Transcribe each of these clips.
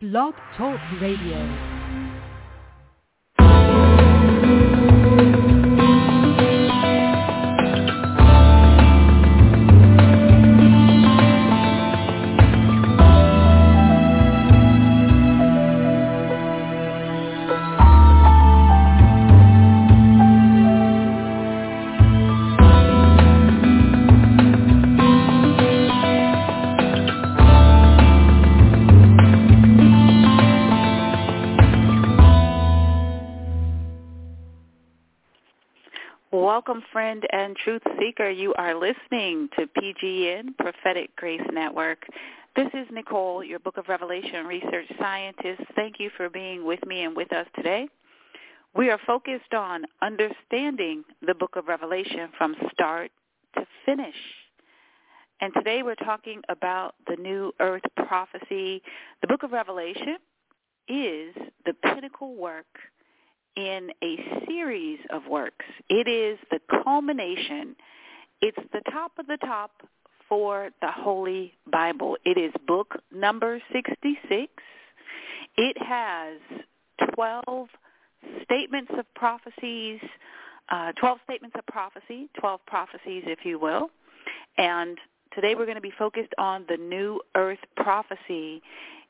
Blog Talk Radio. Welcome, friend and truth seeker. You are listening to PGN Prophetic Grace Network. This is Nicole, your Book of Revelation research scientist. Thank you for being with me and with us today. We are focused on understanding the Book of Revelation from start to finish. And today we're talking about the New Earth prophecy. The Book of Revelation is the pinnacle work in a series of works. It is the culmination. It's the top of the top for the Holy Bible. It is book number 66. It has 12 statements of prophecies, uh, 12 statements of prophecy, 12 prophecies, if you will. And today we're going to be focused on the New Earth prophecy.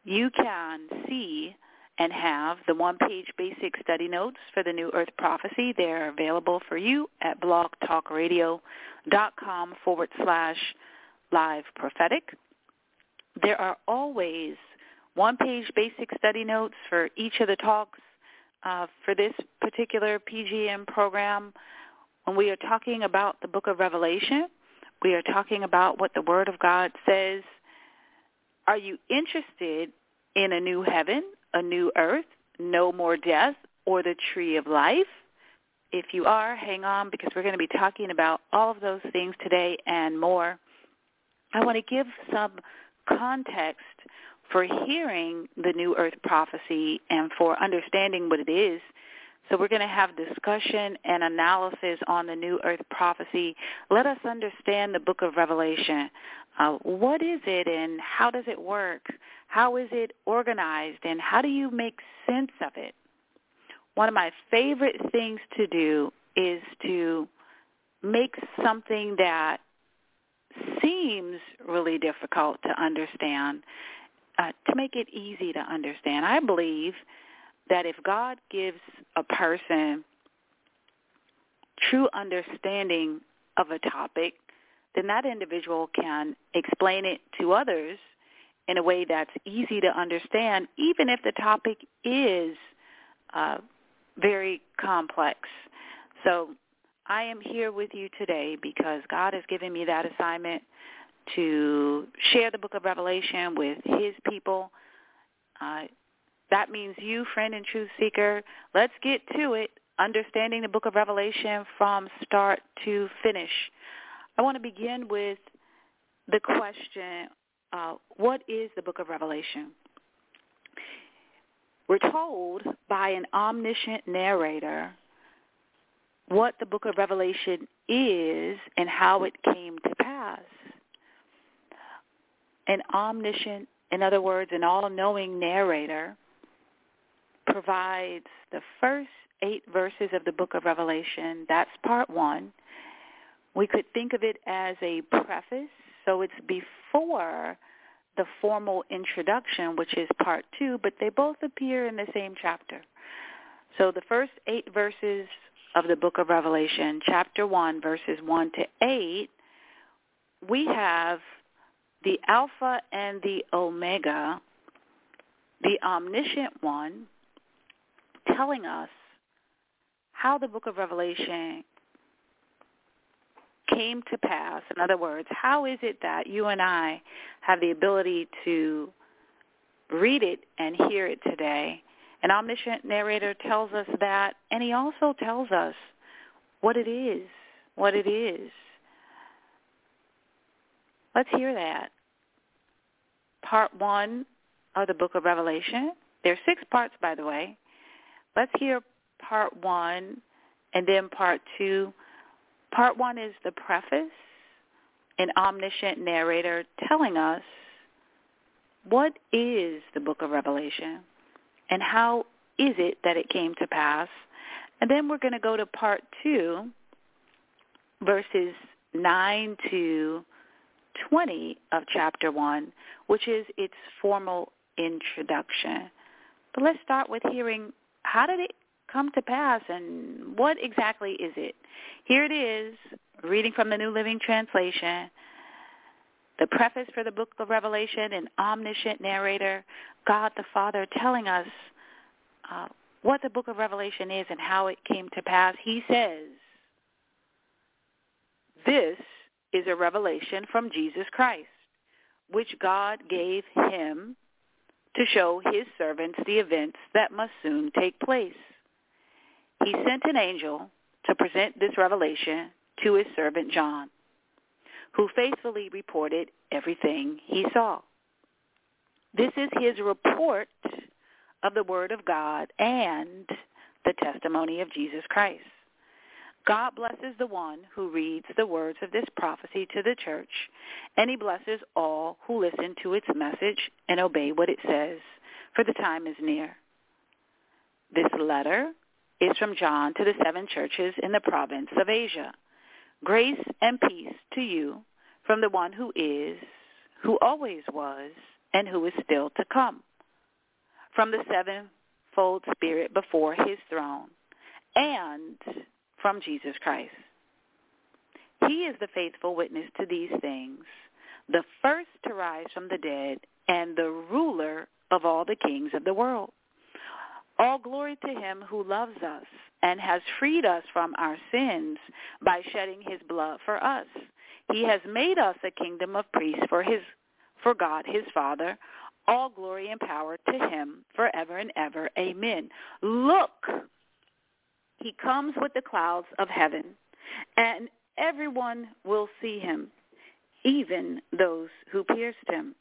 You can see and have the one-page basic study notes for the New Earth Prophecy. They're available for you at blogtalkradio.com forward slash live prophetic. There are always one-page basic study notes for each of the talks uh, for this particular PGN program. When we are talking about the book of Revelation, we are talking about what the Word of God says. Are you interested in a new heaven a new earth, no more death, or the tree of life? If you are, hang on because we're going to be talking about all of those things today and more. I want to give some context for hearing the New Earth prophecy and for understanding what it is. So we're going to have discussion and analysis on the New Earth prophecy. Let us understand the book of Revelation. Uh, what is it and how does it work? How is it organized and how do you make sense of it? One of my favorite things to do is to make something that seems really difficult to understand, uh, to make it easy to understand. I believe that if God gives a person true understanding of a topic, then that individual can explain it to others in a way that's easy to understand, even if the topic is uh, very complex. So I am here with you today because God has given me that assignment to share the book of Revelation with his people. Uh, that means you, friend and truth seeker. Let's get to it, understanding the book of Revelation from start to finish. I want to begin with the question uh, what is the book of Revelation? We're told by an omniscient narrator what the book of Revelation is and how it came to pass. An omniscient, in other words, an all-knowing narrator provides the first eight verses of the book of Revelation. That's part one. We could think of it as a preface so it's before the formal introduction, which is part two, but they both appear in the same chapter. So the first eight verses of the book of Revelation, chapter 1, verses 1 to 8, we have the Alpha and the Omega, the omniscient one, telling us how the book of Revelation came to pass. In other words, how is it that you and I have the ability to read it and hear it today? An omniscient narrator tells us that, and he also tells us what it is, what it is. Let's hear that. Part one of the book of Revelation. There are six parts, by the way. Let's hear part one and then part two Part one is the preface, an omniscient narrator telling us what is the book of Revelation and how is it that it came to pass? And then we're going to go to part two, verses 9 to 20 of chapter 1, which is its formal introduction. But let's start with hearing how did it come to pass and what exactly is it? Here it is, reading from the New Living Translation. The preface for the book of Revelation, an omniscient narrator, God the Father telling us uh, what the book of Revelation is and how it came to pass. He says, this is a revelation from Jesus Christ, which God gave him to show his servants the events that must soon take place. He sent an angel to present this revelation to his servant John, who faithfully reported everything he saw. This is his report of the Word of God and the testimony of Jesus Christ. God blesses the one who reads the words of this prophecy to the church, and he blesses all who listen to its message and obey what it says, for the time is near. This letter is from John to the seven churches in the province of Asia. Grace and peace to you from the one who is, who always was, and who is still to come, from the sevenfold Spirit before his throne, and from Jesus Christ. He is the faithful witness to these things, the first to rise from the dead, and the ruler of all the kings of the world. All glory to him who loves us and has freed us from our sins by shedding his blood for us. He has made us a kingdom of priests for his for God his Father. All glory and power to him forever and ever. Amen. Look, he comes with the clouds of heaven, and everyone will see him, even those who pierced him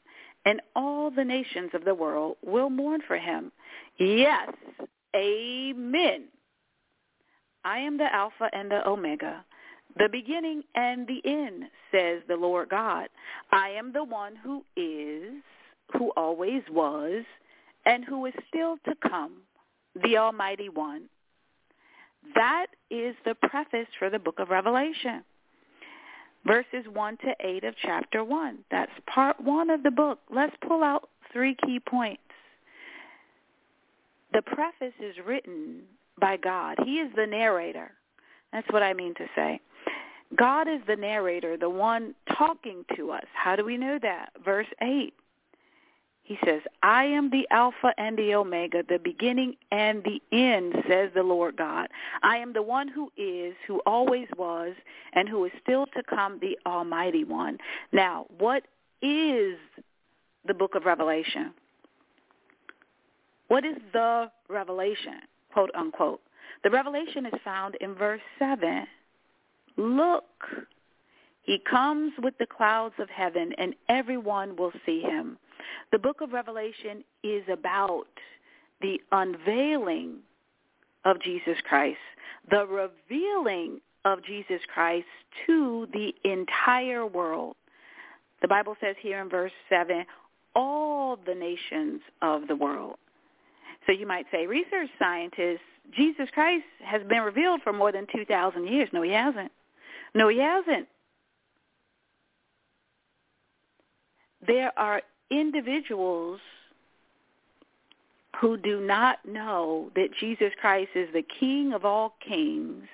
and all the nations of the world will mourn for him. Yes, amen. I am the Alpha and the Omega, the beginning and the end, says the Lord God. I am the one who is, who always was, and who is still to come, the Almighty One. That is the preface for the book of Revelation verses 1 to 8 of chapter 1. That's part 1 of the book. Let's pull out three key points. The preface is written by God. He is the narrator. That's what I mean to say. God is the narrator, the one talking to us. How do we know that? Verse 8. He says, I am the Alpha and the Omega, the beginning and the end, says the Lord God. I am the one who is, who always was, and who is still to come, the Almighty One. Now, what is the book of Revelation? What is the revelation, quote unquote? The revelation is found in verse 7. Look, he comes with the clouds of heaven, and everyone will see him the book of Revelation is about the unveiling of Jesus Christ, the revealing of Jesus Christ to the entire world. The Bible says here in verse 7, all the nations of the world. So you might say, research scientists, Jesus Christ has been revealed for more than 2,000 years. No, he hasn't. No, he hasn't. There are individuals who do not know that Jesus Christ is the King of all kings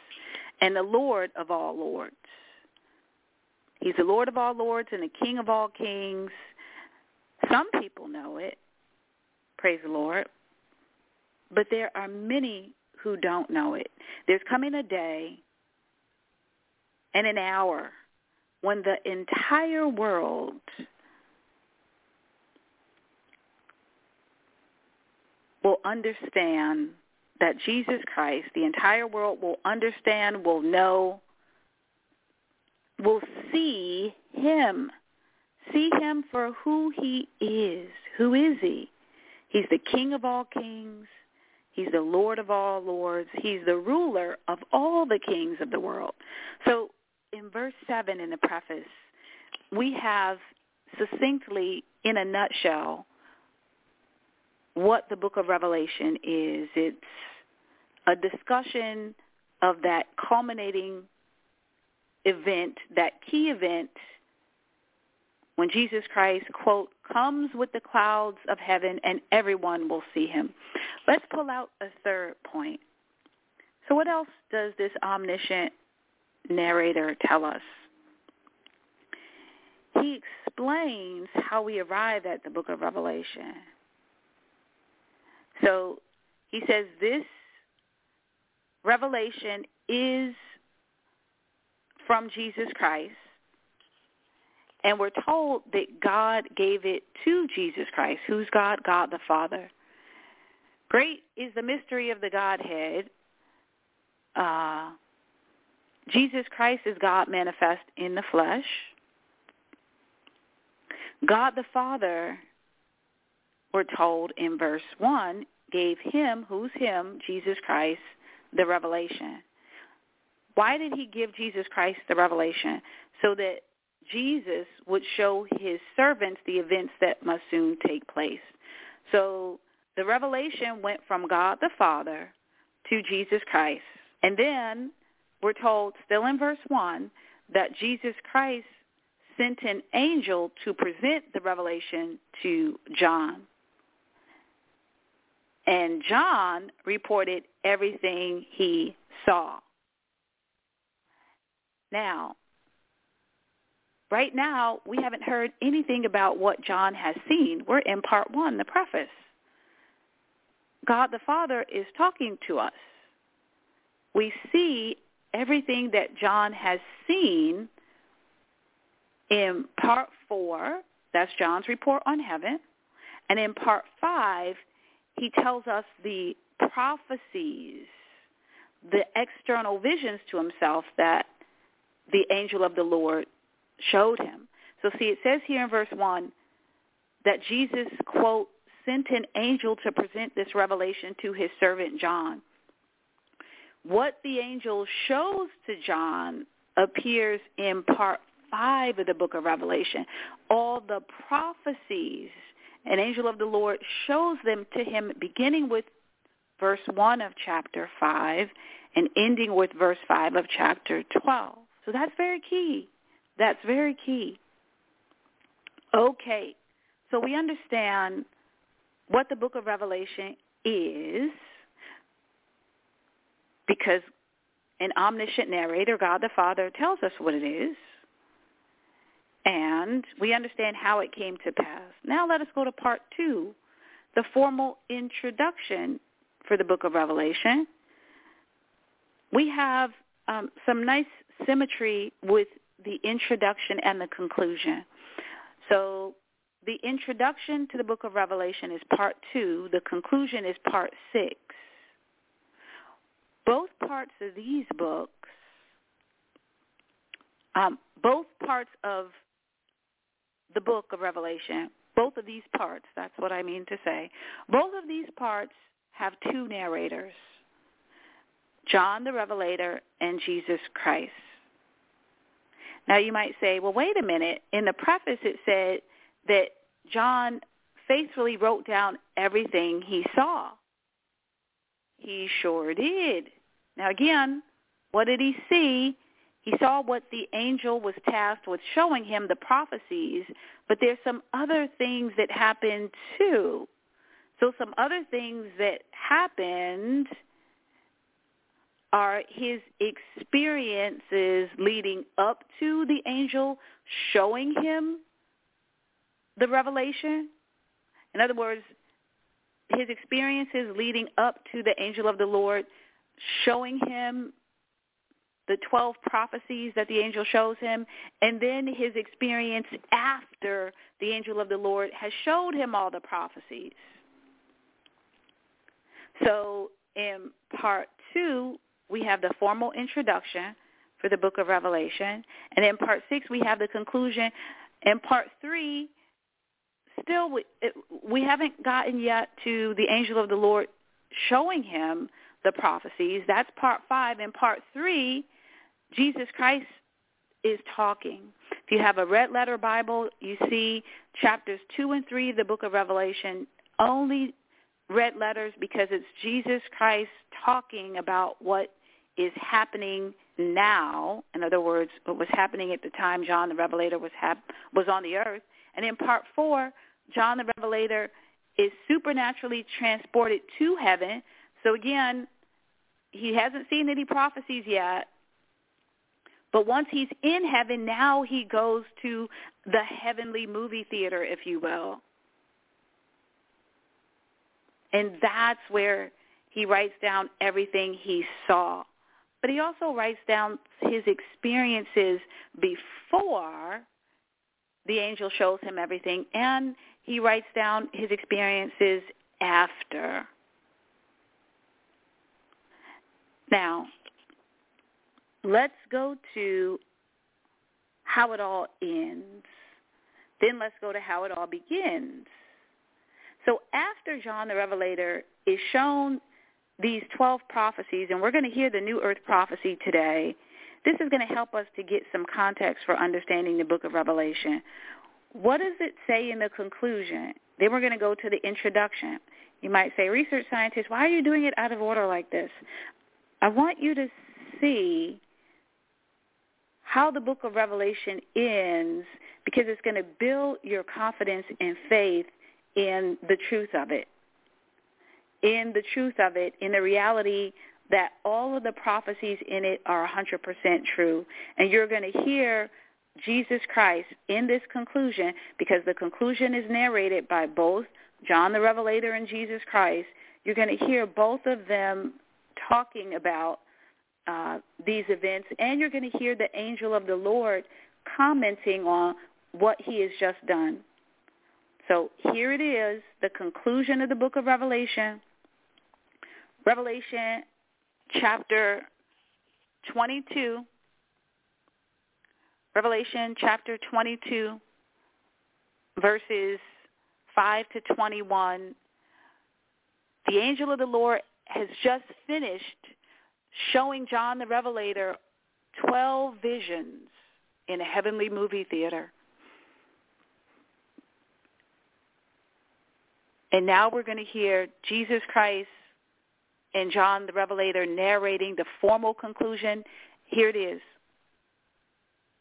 and the Lord of all lords. He's the Lord of all lords and the King of all kings. Some people know it. Praise the Lord. But there are many who don't know it. There's coming a day and an hour when the entire world will understand that Jesus Christ, the entire world will understand, will know, will see him. See him for who he is. Who is he? He's the King of all kings. He's the Lord of all lords. He's the ruler of all the kings of the world. So in verse 7 in the preface, we have succinctly, in a nutshell, what the book of Revelation is. It's a discussion of that culminating event, that key event when Jesus Christ, quote, comes with the clouds of heaven and everyone will see him. Let's pull out a third point. So what else does this omniscient narrator tell us? He explains how we arrive at the book of Revelation. So he says this revelation is from Jesus Christ and we're told that God gave it to Jesus Christ. Who's God? God the Father. Great is the mystery of the Godhead. Uh, Jesus Christ is God manifest in the flesh. God the Father, we're told in verse 1, gave him, who's him, Jesus Christ, the revelation. Why did he give Jesus Christ the revelation? So that Jesus would show his servants the events that must soon take place. So the revelation went from God the Father to Jesus Christ. And then we're told, still in verse 1, that Jesus Christ sent an angel to present the revelation to John. And John reported everything he saw. Now, Right now, we haven't heard anything about what John has seen. We're in part one, the preface. God the Father is talking to us. We see everything that John has seen in part four. That's John's report on heaven. And in part five, he tells us the prophecies, the external visions to himself that the angel of the Lord showed him. So see, it says here in verse 1 that Jesus, quote, sent an angel to present this revelation to his servant John. What the angel shows to John appears in part 5 of the book of Revelation. All the prophecies, an angel of the Lord shows them to him beginning with verse 1 of chapter 5 and ending with verse 5 of chapter 12. So that's very key. That's very key. Okay, so we understand what the book of Revelation is because an omniscient narrator, God the Father, tells us what it is. And we understand how it came to pass. Now let us go to part two, the formal introduction for the book of Revelation. We have um, some nice symmetry with the introduction and the conclusion. So the introduction to the book of Revelation is part two. The conclusion is part six. Both parts of these books, um, both parts of the book of Revelation, both of these parts, that's what I mean to say, both of these parts have two narrators, John the Revelator and Jesus Christ. Now you might say, well, wait a minute. In the preface it said that John faithfully wrote down everything he saw. He sure did. Now again, what did he see? He saw what the angel was tasked with showing him, the prophecies, but there's some other things that happened too. So some other things that happened are his experiences leading up to the angel showing him the revelation. In other words, his experiences leading up to the angel of the Lord showing him the 12 prophecies that the angel shows him, and then his experience after the angel of the Lord has showed him all the prophecies. So in part two, we have the formal introduction for the book of Revelation. And in part six, we have the conclusion. In part three, still we, we haven't gotten yet to the angel of the Lord showing him the prophecies. That's part five. In part three, Jesus Christ is talking. If you have a red letter Bible, you see chapters two and three of the book of Revelation only red letters because it's Jesus Christ talking about what is happening now. In other words, what was happening at the time John the Revelator was hap- was on the earth. And in part four, John the Revelator is supernaturally transported to heaven. So again, he hasn't seen any prophecies yet. But once he's in heaven, now he goes to the heavenly movie theater, if you will. And that's where he writes down everything he saw. But he also writes down his experiences before the angel shows him everything, and he writes down his experiences after. Now, let's go to how it all ends. Then let's go to how it all begins. So after John the Revelator is shown these 12 prophecies, and we're going to hear the New Earth prophecy today, this is going to help us to get some context for understanding the book of Revelation. What does it say in the conclusion? Then we're going to go to the introduction. You might say, research scientists, why are you doing it out of order like this? I want you to see how the book of Revelation ends because it's going to build your confidence and faith in the truth of it, in the truth of it, in the reality that all of the prophecies in it are 100% true. And you're going to hear Jesus Christ in this conclusion because the conclusion is narrated by both John the Revelator and Jesus Christ. You're going to hear both of them talking about uh, these events, and you're going to hear the angel of the Lord commenting on what he has just done. So here it is, the conclusion of the book of Revelation. Revelation chapter 22. Revelation chapter 22, verses 5 to 21. The angel of the Lord has just finished showing John the Revelator 12 visions in a heavenly movie theater. And now we're going to hear Jesus Christ and John the Revelator narrating the formal conclusion. Here it is.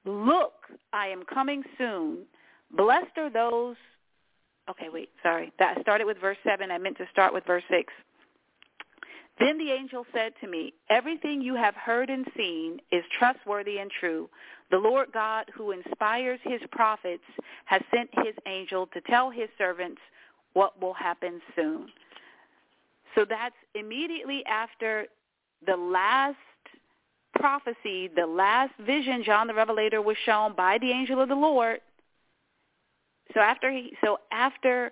Look, I am coming soon. Blessed are those. Okay, wait, sorry. That started with verse 7. I meant to start with verse 6. Then the angel said to me, Everything you have heard and seen is trustworthy and true. The Lord God who inspires his prophets has sent his angel to tell his servants what will happen soon. So that's immediately after the last prophecy, the last vision John the Revelator was shown by the angel of the Lord. So after he so after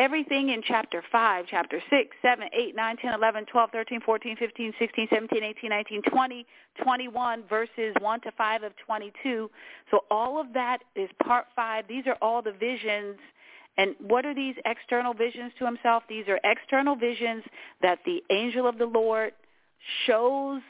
everything in chapter 5, chapter 6, 7, 8, 9, 10, 11, 12, 13, 14, 15, 16, 17, 18, 19, 20, 21, verses 1 to 5 of 22. So all of that is part 5. These are all the visions and what are these external visions to himself? These are external visions that the angel of the Lord shows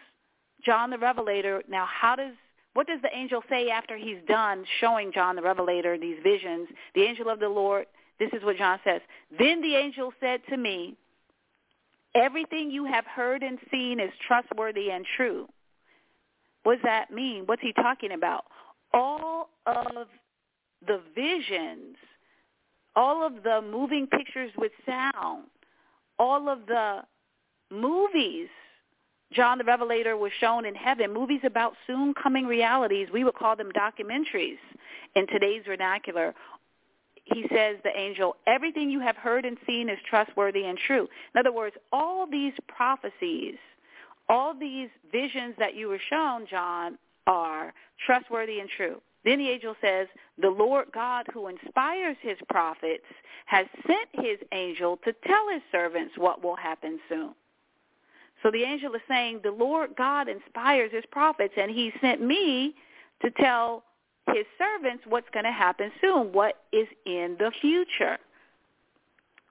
John the Revelator. Now, how does what does the angel say after he's done showing John the Revelator these visions? The angel of the Lord, this is what John says. Then the angel said to me, everything you have heard and seen is trustworthy and true. What does that mean? What's he talking about? All of the visions all of the moving pictures with sound, all of the movies John the Revelator was shown in heaven, movies about soon coming realities. We would call them documentaries in today's vernacular. He says, the angel, everything you have heard and seen is trustworthy and true. In other words, all these prophecies, all these visions that you were shown, John, are trustworthy and true. Then the angel says, the Lord God who inspires his prophets has sent his angel to tell his servants what will happen soon. So the angel is saying, the Lord God inspires his prophets, and he sent me to tell his servants what's going to happen soon, what is in the future.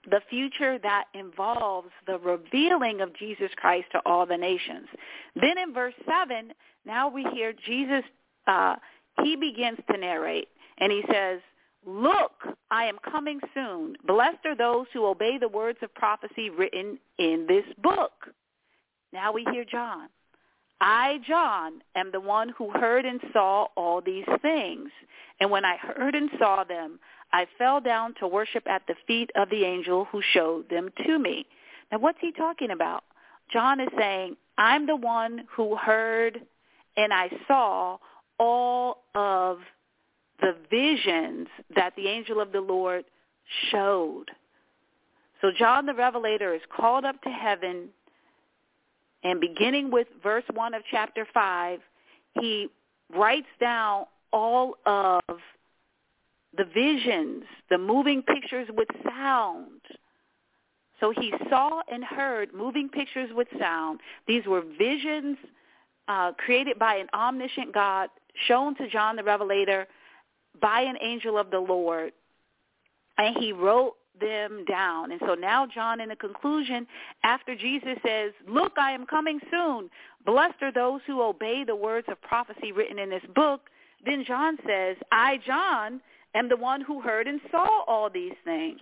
The future that involves the revealing of Jesus Christ to all the nations. Then in verse 7, now we hear Jesus uh, he begins to narrate and he says, Look, I am coming soon. Blessed are those who obey the words of prophecy written in this book. Now we hear John. I, John, am the one who heard and saw all these things. And when I heard and saw them, I fell down to worship at the feet of the angel who showed them to me. Now what's he talking about? John is saying, I'm the one who heard and I saw all of the visions that the angel of the Lord showed. So John the Revelator is called up to heaven and beginning with verse 1 of chapter 5, he writes down all of the visions, the moving pictures with sound. So he saw and heard moving pictures with sound. These were visions uh, created by an omniscient God, shown to John the Revelator by an angel of the Lord. And he wrote them down. And so now John in the conclusion, after Jesus says, look, I am coming soon. Blessed are those who obey the words of prophecy written in this book. Then John says, I, John, am the one who heard and saw all these things.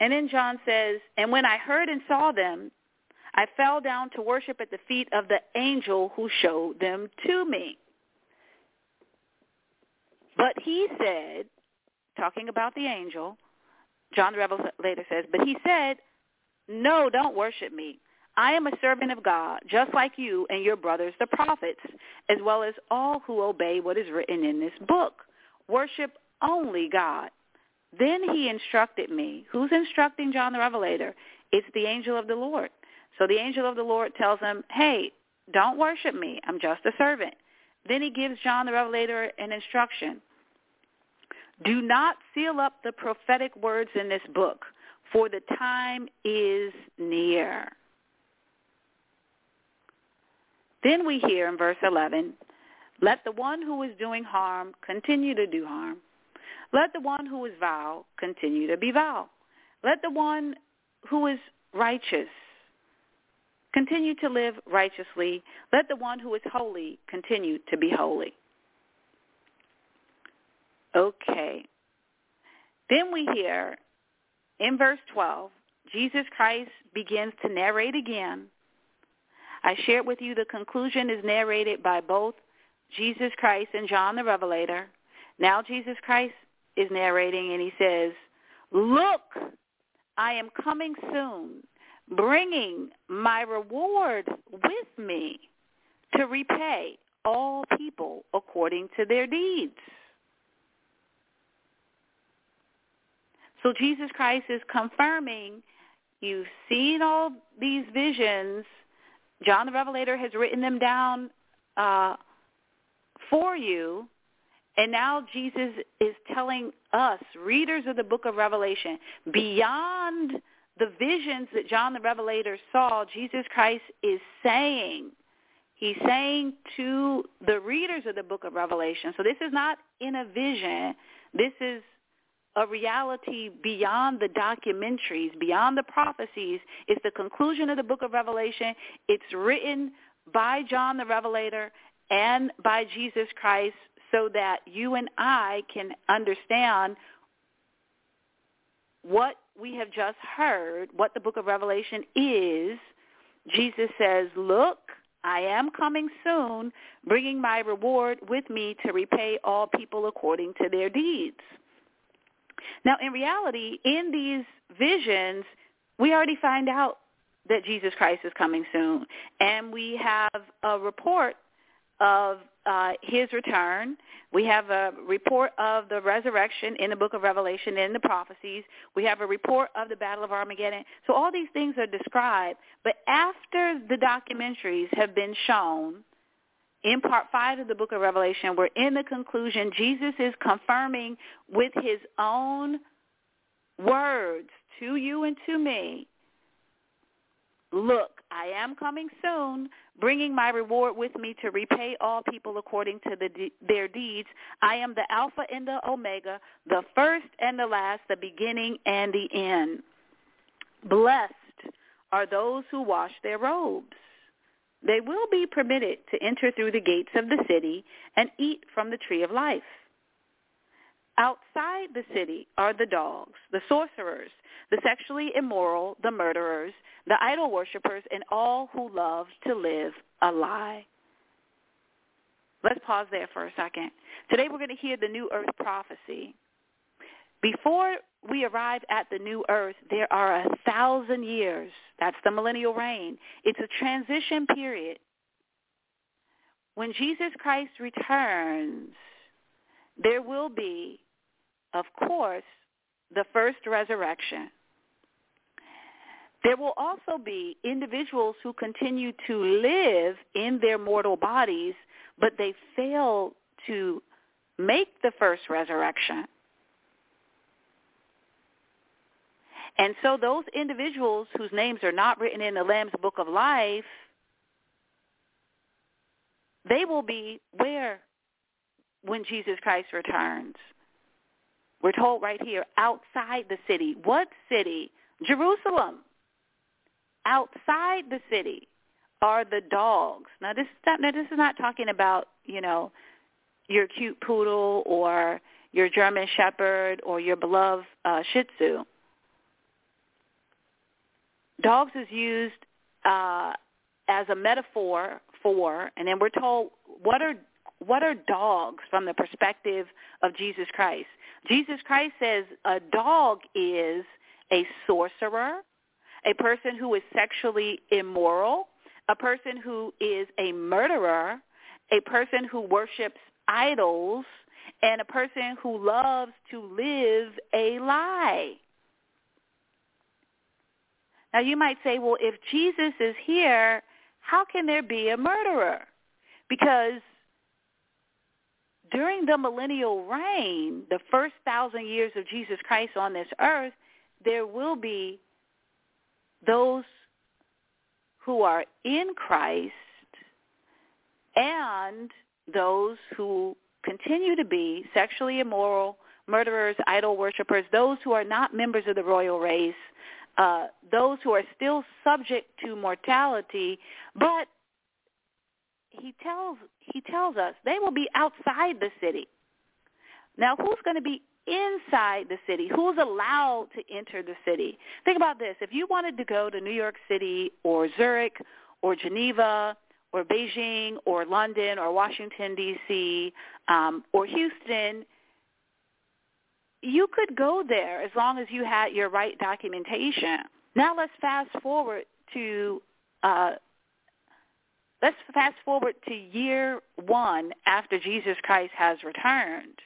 And then John says, and when I heard and saw them, I fell down to worship at the feet of the angel who showed them to me. But he said, talking about the angel, John the Revelator says, but he said, no, don't worship me. I am a servant of God, just like you and your brothers, the prophets, as well as all who obey what is written in this book. Worship only God. Then he instructed me. Who's instructing John the Revelator? It's the angel of the Lord. So the angel of the Lord tells him, hey, don't worship me. I'm just a servant. Then he gives John the Revelator an instruction. Do not seal up the prophetic words in this book, for the time is near. Then we hear in verse 11, let the one who is doing harm continue to do harm. Let the one who is vile continue to be vile. Let the one who is righteous continue to live righteously. Let the one who is holy continue to be holy. Okay. Then we hear in verse 12, Jesus Christ begins to narrate again. I shared with you the conclusion is narrated by both Jesus Christ and John the Revelator. Now Jesus Christ is narrating and he says, Look, I am coming soon, bringing my reward with me to repay all people according to their deeds. So Jesus Christ is confirming you've seen all these visions. John the Revelator has written them down uh, for you. And now Jesus is telling us, readers of the book of Revelation, beyond the visions that John the Revelator saw, Jesus Christ is saying, he's saying to the readers of the book of Revelation, so this is not in a vision. This is a reality beyond the documentaries, beyond the prophecies. It's the conclusion of the book of Revelation. It's written by John the Revelator and by Jesus Christ so that you and I can understand what we have just heard, what the book of Revelation is. Jesus says, look, I am coming soon, bringing my reward with me to repay all people according to their deeds. Now, in reality, in these visions, we already find out that Jesus Christ is coming soon. And we have a report of uh, his return. We have a report of the resurrection in the book of Revelation in the prophecies. We have a report of the Battle of Armageddon. So all these things are described. But after the documentaries have been shown, in part five of the book of Revelation, we're in the conclusion. Jesus is confirming with his own words to you and to me, look, I am coming soon, bringing my reward with me to repay all people according to the, their deeds. I am the Alpha and the Omega, the first and the last, the beginning and the end. Blessed are those who wash their robes they will be permitted to enter through the gates of the city and eat from the tree of life. Outside the city are the dogs, the sorcerers, the sexually immoral, the murderers, the idol worshippers, and all who love to live a lie. Let's pause there for a second. Today we're going to hear the New Earth prophecy. Before we arrive at the New Earth, there are a thousand years. That's the millennial reign. It's a transition period. When Jesus Christ returns, there will be, of course, the first resurrection. There will also be individuals who continue to live in their mortal bodies, but they fail to make the first resurrection. And so those individuals whose names are not written in the Lamb's Book of Life, they will be where when Jesus Christ returns. We're told right here, outside the city. What city? Jerusalem. Outside the city are the dogs. Now this is not, now this is not talking about, you know, your cute poodle or your German shepherd or your beloved uh, Shih Tzu. Dogs is used uh, as a metaphor for, and then we're told what are what are dogs from the perspective of Jesus Christ? Jesus Christ says a dog is a sorcerer, a person who is sexually immoral, a person who is a murderer, a person who worships idols, and a person who loves to live a lie. Now you might say, well, if Jesus is here, how can there be a murderer? Because during the millennial reign, the first thousand years of Jesus Christ on this earth, there will be those who are in Christ and those who continue to be sexually immoral, murderers, idol worshippers, those who are not members of the royal race, uh, those who are still subject to mortality, but he tells he tells us they will be outside the city. Now, who's going to be inside the city? Who's allowed to enter the city? Think about this. If you wanted to go to New York City or Zurich or Geneva or Beijing or London or Washington, D.C. Um, or Houston, you could go there as long as you had your right documentation. Now let's fast forward to uh, let's fast forward to year one after Jesus Christ has returned.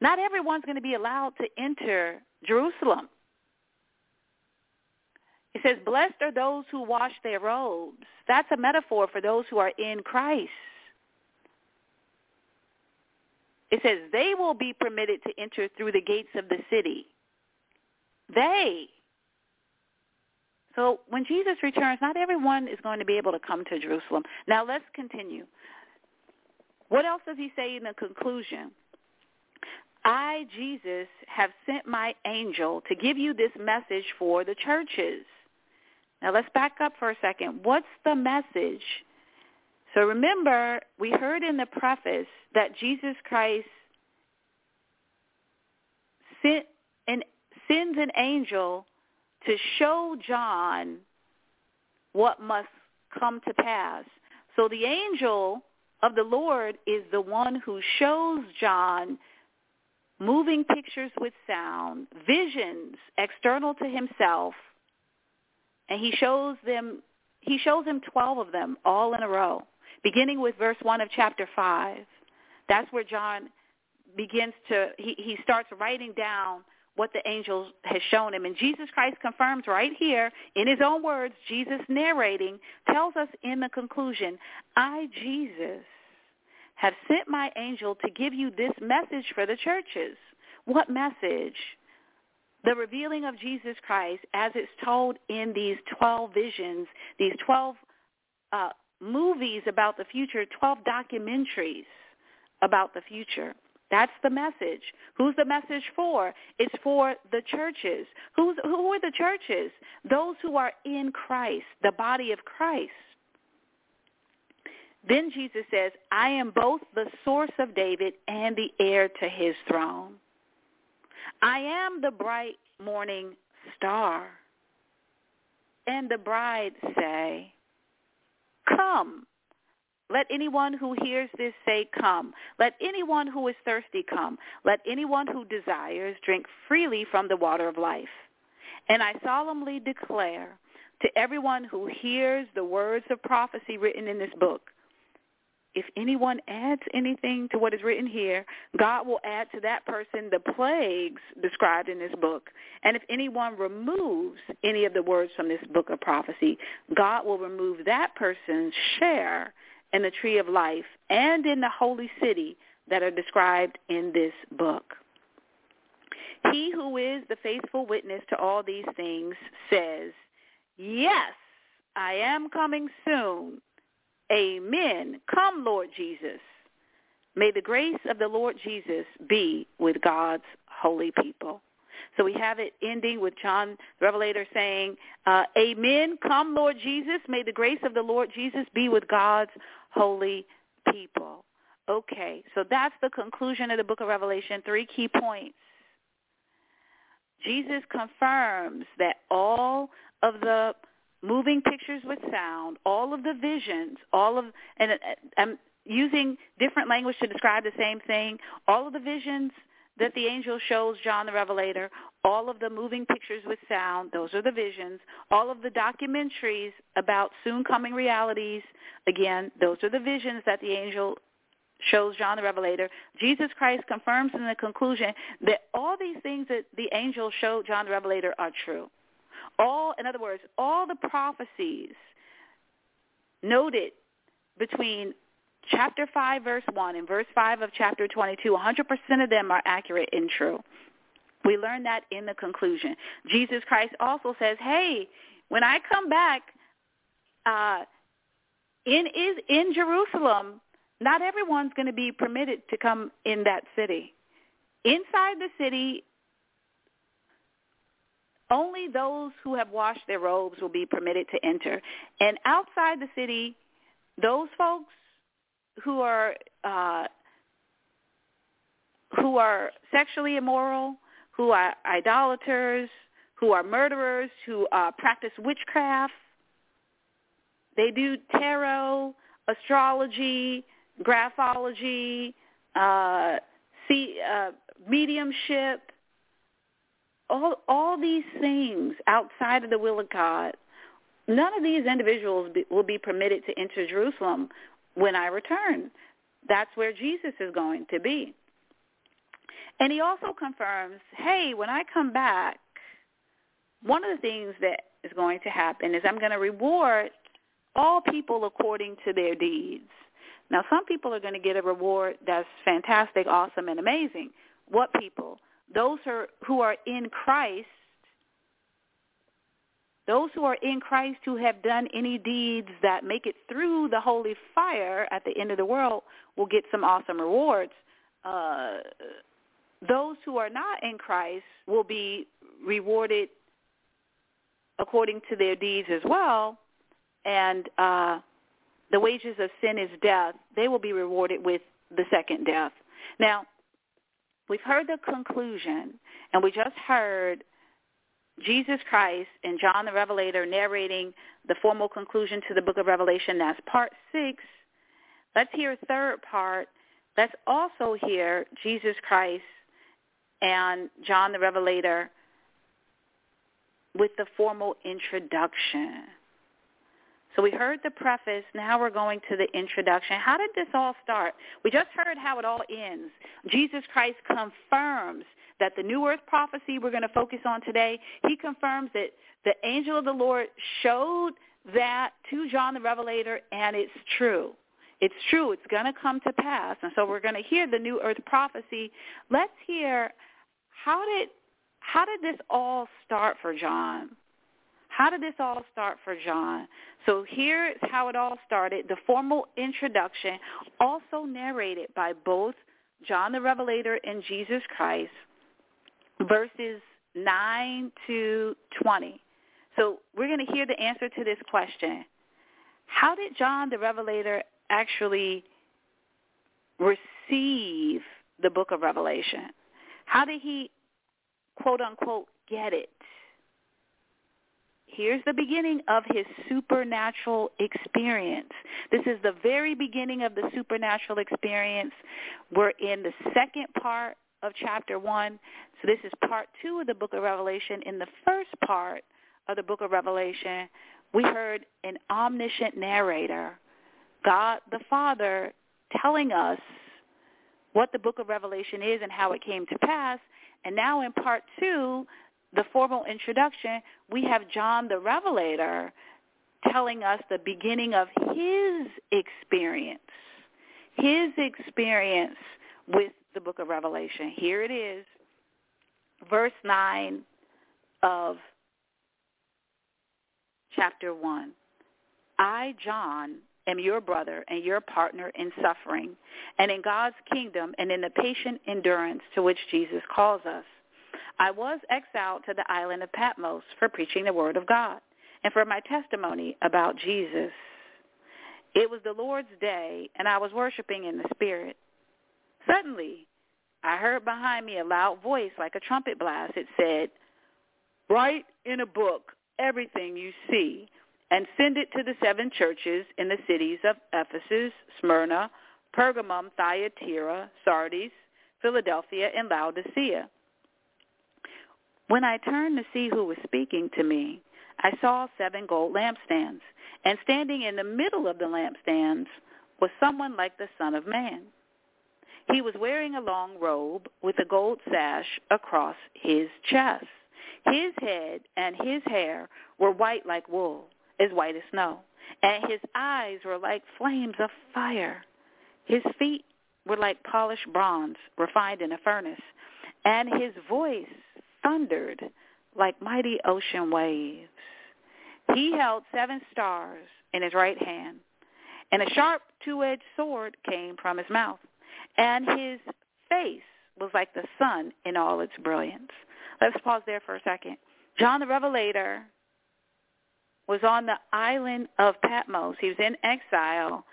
Not everyone's going to be allowed to enter Jerusalem. It says, blessed are those who wash their robes. That's a metaphor for those who are in Christ. It says they will be permitted to enter through the gates of the city. They. So when Jesus returns, not everyone is going to be able to come to Jerusalem. Now let's continue. What else does he say in the conclusion? I, Jesus, have sent my angel to give you this message for the churches. Now let's back up for a second. What's the message? So remember, we heard in the preface that Jesus Christ sent an, sends an angel to show John what must come to pass. So the angel of the Lord is the one who shows John moving pictures with sound, visions external to himself, and he shows them he shows him 12 of them all in a row beginning with verse 1 of chapter 5. That's where John begins to, he, he starts writing down what the angel has shown him. And Jesus Christ confirms right here in his own words, Jesus narrating, tells us in the conclusion, I, Jesus, have sent my angel to give you this message for the churches. What message? The revealing of Jesus Christ as it's told in these 12 visions, these 12 uh, movies about the future, 12 documentaries about the future. That's the message. Who's the message for? It's for the churches. Who's, who are the churches? Those who are in Christ, the body of Christ. Then Jesus says, I am both the source of David and the heir to his throne. I am the bright morning star. And the bride say, Come. Let anyone who hears this say, Come. Let anyone who is thirsty come. Let anyone who desires drink freely from the water of life. And I solemnly declare to everyone who hears the words of prophecy written in this book, if anyone adds anything to what is written here, God will add to that person the plagues described in this book. And if anyone removes any of the words from this book of prophecy, God will remove that person's share in the tree of life and in the holy city that are described in this book. He who is the faithful witness to all these things says, Yes, I am coming soon. Amen. Come, Lord Jesus. May the grace of the Lord Jesus be with God's holy people. So we have it ending with John the Revelator saying, uh, Amen. Come, Lord Jesus. May the grace of the Lord Jesus be with God's holy people. Okay, so that's the conclusion of the book of Revelation. Three key points. Jesus confirms that all of the moving pictures with sound, all of the visions, all of, and I'm using different language to describe the same thing, all of the visions that the angel shows John the Revelator, all of the moving pictures with sound, those are the visions, all of the documentaries about soon coming realities, again, those are the visions that the angel shows John the Revelator. Jesus Christ confirms in the conclusion that all these things that the angel showed John the Revelator are true. All, in other words, all the prophecies noted between chapter 5, verse 1 and verse 5 of chapter 22, 100% of them are accurate and true. We learn that in the conclusion. Jesus Christ also says, hey, when I come back, uh, in, is, in Jerusalem, not everyone's going to be permitted to come in that city. Inside the city, only those who have washed their robes will be permitted to enter. And outside the city, those folks who are uh, who are sexually immoral, who are idolaters, who are murderers, who uh, practice witchcraft, they do tarot, astrology, graphology, uh, see, uh, mediumship, all all these things outside of the will of God, none of these individuals be, will be permitted to enter Jerusalem when I return. That's where Jesus is going to be. And he also confirms, hey, when I come back, one of the things that is going to happen is I'm going to reward all people according to their deeds. Now, some people are going to get a reward that's fantastic, awesome, and amazing. What people? Those who are in Christ, those who are in Christ who have done any deeds that make it through the holy fire at the end of the world will get some awesome rewards. Uh, those who are not in Christ will be rewarded according to their deeds as well. And uh, the wages of sin is death. They will be rewarded with the second death. Now, We've heard the conclusion, and we just heard Jesus Christ and John the Revelator narrating the formal conclusion to the book of Revelation. That's part six. Let's hear third part. Let's also hear Jesus Christ and John the Revelator with the formal introduction. So we heard the preface. Now we're going to the introduction. How did this all start? We just heard how it all ends. Jesus Christ confirms that the New Earth prophecy we're going to focus on today, he confirms that the angel of the Lord showed that to John the Revelator, and it's true. It's true. It's going to come to pass. And so we're going to hear the New Earth prophecy. Let's hear how did how did this all start for John? How did this all start for John? So here's how it all started. The formal introduction, also narrated by both John the Revelator and Jesus Christ, verses 9 to 20. So we're going to hear the answer to this question. How did John the Revelator actually receive the book of Revelation? How did he, quote unquote, get it? Here's the beginning of his supernatural experience. This is the very beginning of the supernatural experience. We're in the second part of chapter 1. So this is part 2 of the book of Revelation. In the first part of the book of Revelation, we heard an omniscient narrator, God the Father, telling us what the book of Revelation is and how it came to pass. And now in part 2, the formal introduction, we have John the Revelator telling us the beginning of his experience, his experience with the book of Revelation. Here it is, verse 9 of chapter 1. I, John, am your brother and your partner in suffering and in God's kingdom and in the patient endurance to which Jesus calls us. I was exiled to the island of Patmos for preaching the word of God and for my testimony about Jesus. It was the Lord's day, and I was worshiping in the Spirit. Suddenly, I heard behind me a loud voice like a trumpet blast. It said, Write in a book everything you see and send it to the seven churches in the cities of Ephesus, Smyrna, Pergamum, Thyatira, Sardis, Philadelphia, and Laodicea. When I turned to see who was speaking to me, I saw seven gold lampstands, and standing in the middle of the lampstands was someone like the Son of Man. He was wearing a long robe with a gold sash across his chest. His head and his hair were white like wool, as white as snow, and his eyes were like flames of fire. His feet were like polished bronze refined in a furnace, and his voice thundered like mighty ocean waves. He held seven stars in his right hand, and a sharp two-edged sword came from his mouth, and his face was like the sun in all its brilliance. Let's pause there for a second. John the Revelator was on the island of Patmos. He was in exile,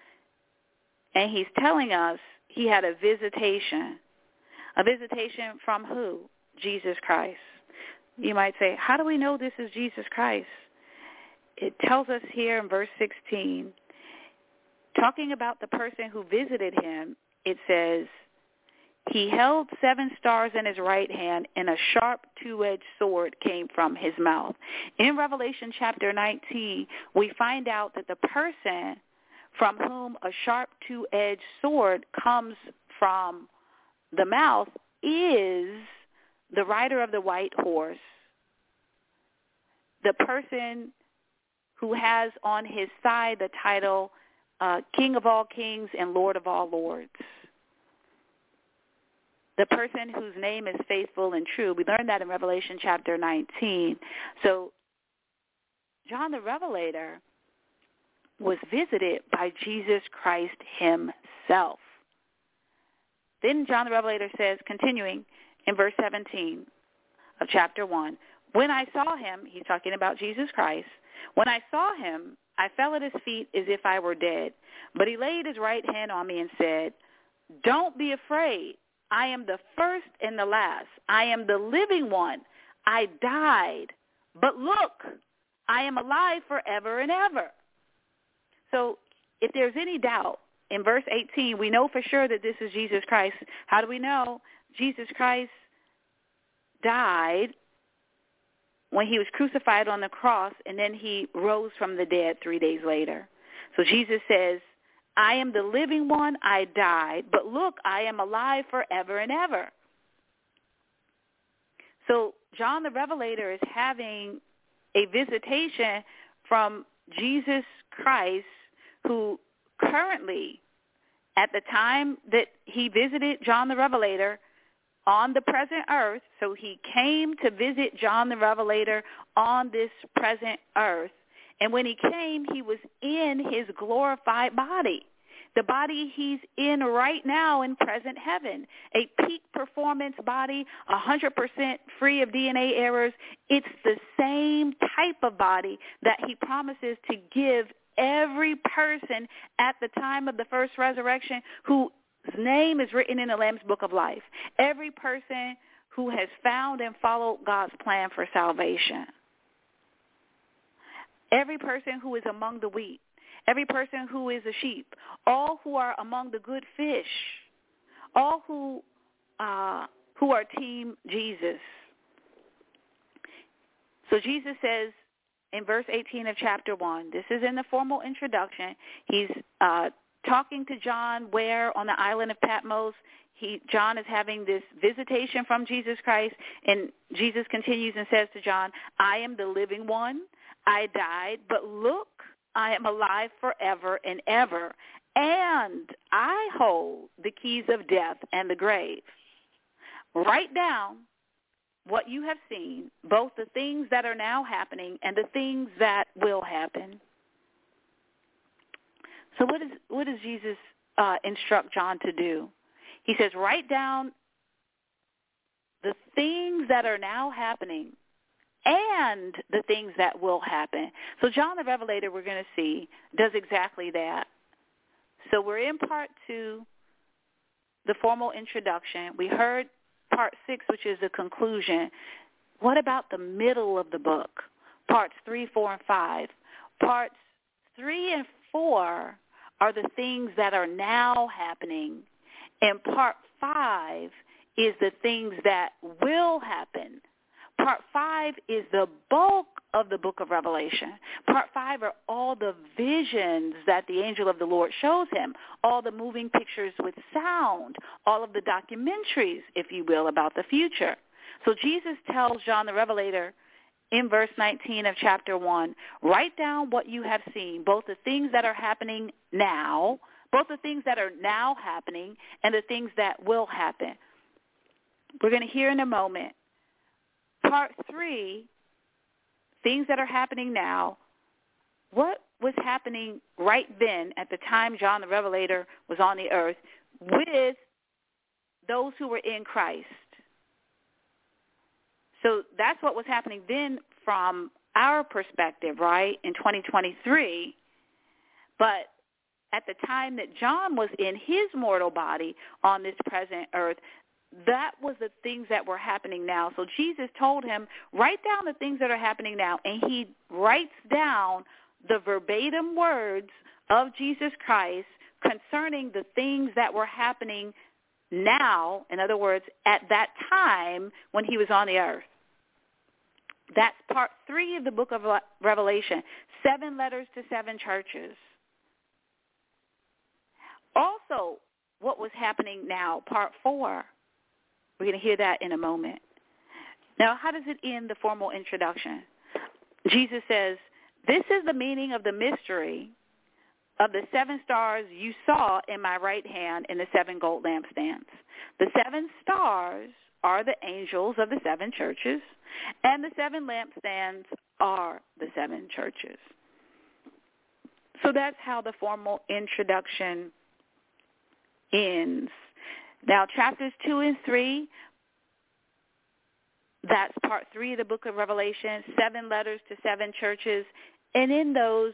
and he's telling us he had a visitation. A visitation from who? Jesus Christ. Mm-hmm. You might say, how do we know this is Jesus Christ? It tells us here in verse 16, talking about the person who visited him, it says, he held seven stars in his right hand, and a sharp two-edged sword came from his mouth. In Revelation chapter 19, we find out that the person from whom a sharp two-edged sword comes from the mouth is the rider of the white horse, the person who has on his side the title uh, King of all kings and Lord of all lords. The person whose name is faithful and true. We learned that in Revelation chapter 19. So John the Revelator was visited by Jesus Christ himself. Then John the Revelator says, continuing, in verse 17 of chapter 1. When I saw him, he's talking about Jesus Christ, when I saw him, I fell at his feet as if I were dead. But he laid his right hand on me and said, Don't be afraid. I am the first and the last. I am the living one. I died. But look, I am alive forever and ever. So if there's any doubt, in verse 18, we know for sure that this is Jesus Christ. How do we know? Jesus Christ died when he was crucified on the cross and then he rose from the dead three days later. So Jesus says, I am the living one, I died, but look, I am alive forever and ever. So John the Revelator is having a visitation from Jesus Christ who currently, at the time that he visited John the Revelator, on the present earth. So he came to visit John the Revelator on this present earth. And when he came, he was in his glorified body. The body he's in right now in present heaven. A peak performance body, 100% free of DNA errors. It's the same type of body that he promises to give every person at the time of the first resurrection whose name is written in the Lamb's Book of Life. Every person who has found and followed God's plan for salvation. Every person who is among the wheat. Every person who is a sheep. All who are among the good fish. All who uh, who are Team Jesus. So Jesus says in verse 18 of chapter 1, this is in the formal introduction. He's uh, talking to John where on the island of Patmos he John is having this visitation from Jesus Christ and Jesus continues and says to John, I am the living one. I died, but look, I am alive forever and ever, and I hold the keys of death and the grave. Write down what you have seen, both the things that are now happening and the things that will happen. So what, is, what does Jesus uh, instruct John to do? He says, write down the things that are now happening and the things that will happen. So John the Revelator, we're going to see, does exactly that. So we're in part two, the formal introduction. We heard part six, which is the conclusion. What about the middle of the book? Parts three, four, and five. Parts three and four are the things that are now happening. And part five is the things that will happen. Part five is the bulk of the book of Revelation. Part five are all the visions that the angel of the Lord shows him, all the moving pictures with sound, all of the documentaries, if you will, about the future. So Jesus tells John the Revelator in verse 19 of chapter 1, write down what you have seen, both the things that are happening now, both the things that are now happening and the things that will happen. We're going to hear in a moment Part three, things that are happening now. What was happening right then at the time John the Revelator was on the earth with those who were in Christ? So that's what was happening then from our perspective, right, in 2023. But at the time that John was in his mortal body on this present earth, that was the things that were happening now. So Jesus told him, write down the things that are happening now. And he writes down the verbatim words of Jesus Christ concerning the things that were happening now, in other words, at that time when he was on the earth. That's part three of the book of Revelation, seven letters to seven churches. Also, what was happening now, part four, we're going to hear that in a moment. Now, how does it end the formal introduction? Jesus says, this is the meaning of the mystery of the seven stars you saw in my right hand in the seven gold lampstands. The seven stars are the angels of the seven churches, and the seven lampstands are the seven churches. So that's how the formal introduction ends. Now, chapters 2 and 3, that's part 3 of the book of Revelation, seven letters to seven churches. And in those,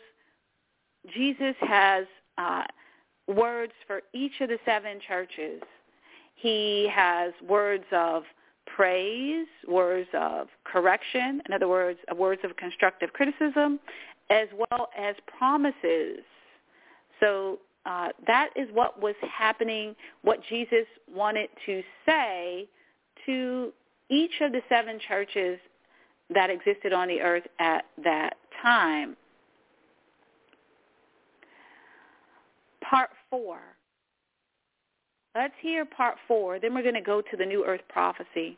Jesus has uh, words for each of the seven churches. He has words of praise, words of correction, in other words, words of constructive criticism, as well as promises. So uh, that is what was happening, what Jesus wanted to say to each of the seven churches that existed on the earth at that time. Part four. Let's hear part four. Then we're going to go to the New Earth prophecy.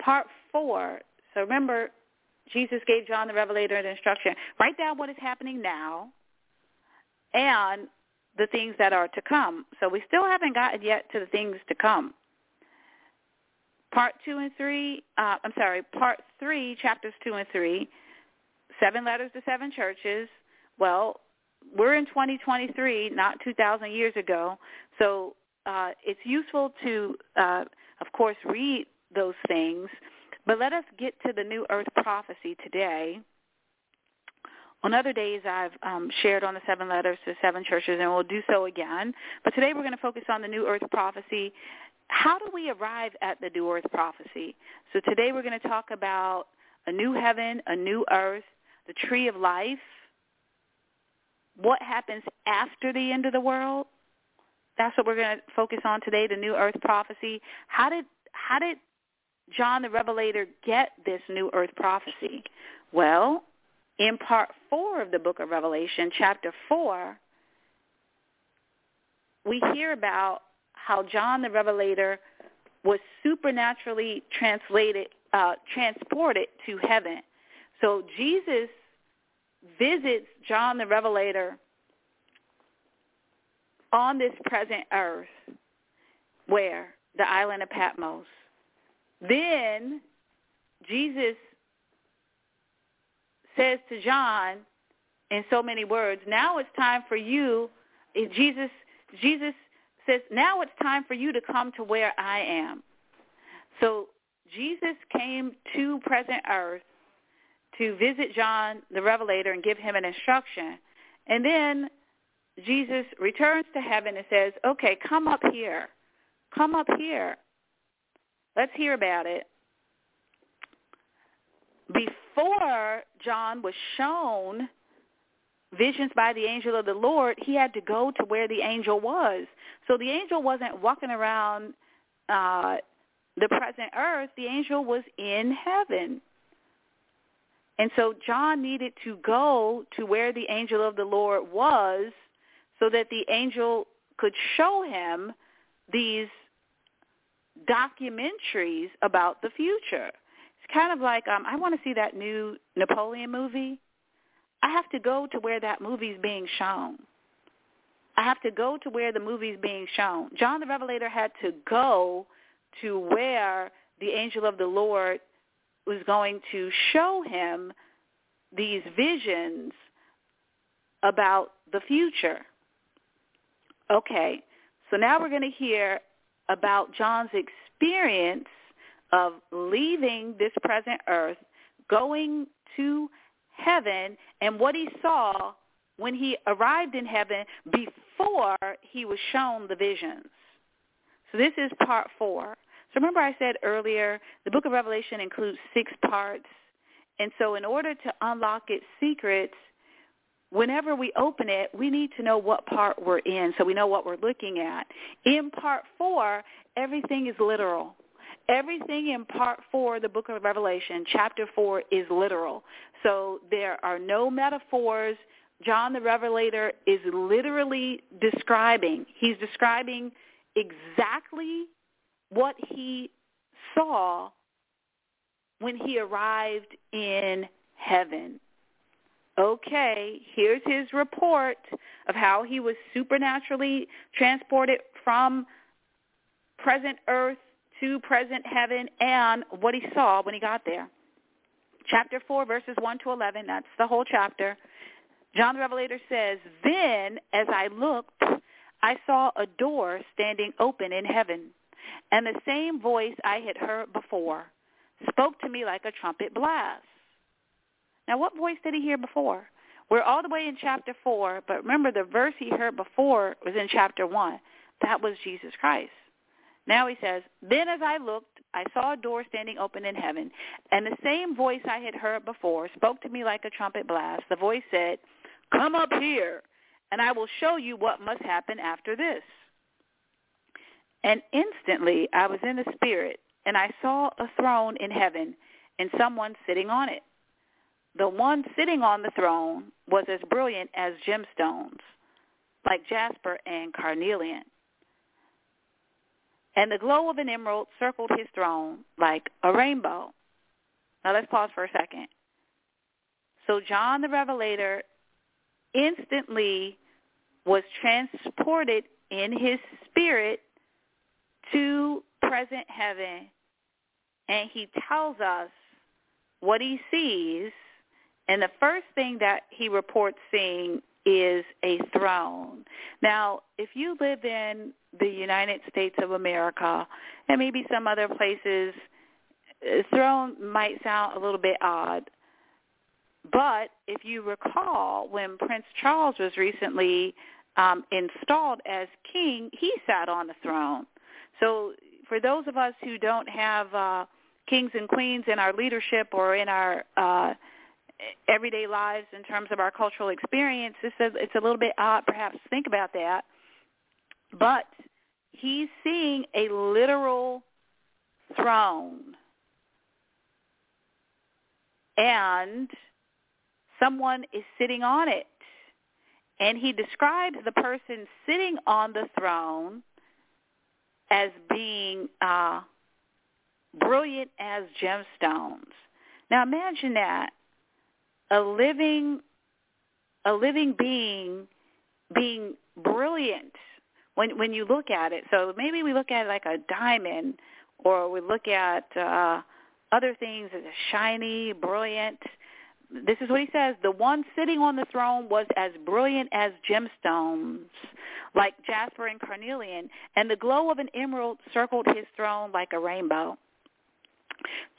Part four. So remember, Jesus gave John the Revelator an instruction. Write down what is happening now and the things that are to come. So we still haven't gotten yet to the things to come. Part two and three, uh, I'm sorry, part three, chapters two and three, seven letters to seven churches. Well, we're in 2023, not 2,000 years ago. So uh, it's useful to, uh, of course, read those things. But let us get to the New Earth prophecy today On other days, I've um, shared on the seven letters to seven churches, and we'll do so again. But today we're going to focus on the New Earth prophecy. How do we arrive at the New Earth prophecy? So today we're going to talk about a new heaven, a new earth, the tree of life, what happens after the end of the world. That's what we're going to focus on today, the New Earth prophecy. How did how did John the Revelator get this New Earth prophecy? Well, in part four of the book of Revelation, chapter four, we hear about how John the Revelator was supernaturally translated, uh, transported to heaven. So Jesus visits John the Revelator on this present earth, where the island of Patmos. Then Jesus says to John in so many words, now it's time for you, Jesus, Jesus says, now it's time for you to come to where I am. So Jesus came to present earth to visit John the Revelator and give him an instruction. And then Jesus returns to heaven and says, okay, come up here. Come up here. Let's hear about it before John was shown visions by the angel of the Lord, he had to go to where the angel was. So the angel wasn't walking around uh, the present earth. The angel was in heaven. And so John needed to go to where the angel of the Lord was so that the angel could show him these documentaries about the future It's kind of like um, I want to see that new Napoleon movie. I have to go to where that movie's being shown. I have to go to where the movie's being shown. John the Revelator had to go to where the angel of the Lord was going to show him these visions about the future. Okay, so now we're going to hear about John's experience of leaving this present earth, going to heaven, and what he saw when he arrived in heaven before he was shown the visions. So this is part four. So remember I said earlier, the book of Revelation includes six parts. And so in order to unlock its secrets, whenever we open it, we need to know what part we're in so we know what we're looking at. In part four, everything is literal. Everything in part four the book of Revelation, chapter four, is literal. So there are no metaphors. John the Revelator is literally describing. He's describing exactly what he saw when he arrived in heaven. Okay, here's his report of how he was supernaturally transported from present earth to present heaven and what he saw when he got there. Chapter 4, verses 1 to 11, that's the whole chapter. John the Revelator says, Then as I looked, I saw a door standing open in heaven, and the same voice I had heard before spoke to me like a trumpet blast. Now, what voice did he hear before? We're all the way in chapter 4, but remember the verse he heard before was in chapter 1. That was Jesus Christ. Now he says, Then as I looked, I saw a door standing open in heaven, and the same voice I had heard before spoke to me like a trumpet blast. The voice said, Come up here, and I will show you what must happen after this. And instantly I was in the Spirit, and I saw a throne in heaven, and someone sitting on it. The one sitting on the throne was as brilliant as gemstones, like jasper and carnelian and the glow of an emerald circled his throne like a rainbow. Now let's pause for a second. So John the Revelator instantly was transported in his spirit to present heaven and he tells us what he sees and the first thing that he reports seeing is a throne. Now, if you live in the United States of America and maybe some other places, throne might sound a little bit odd. but if you recall, when Prince Charles was recently um, installed as king, he sat on the throne. So for those of us who don't have uh, kings and queens in our leadership or in our uh, everyday lives in terms of our cultural experience, it's a, it's a little bit odd perhaps to think about that. But he's seeing a literal throne. And someone is sitting on it. And he describes the person sitting on the throne as being uh, brilliant as gemstones. Now imagine that a living a living being being brilliant when when you look at it. So maybe we look at it like a diamond or we look at uh other things as shiny, brilliant. This is what he says. The one sitting on the throne was as brilliant as gemstones, like jasper and carnelian, and the glow of an emerald circled his throne like a rainbow.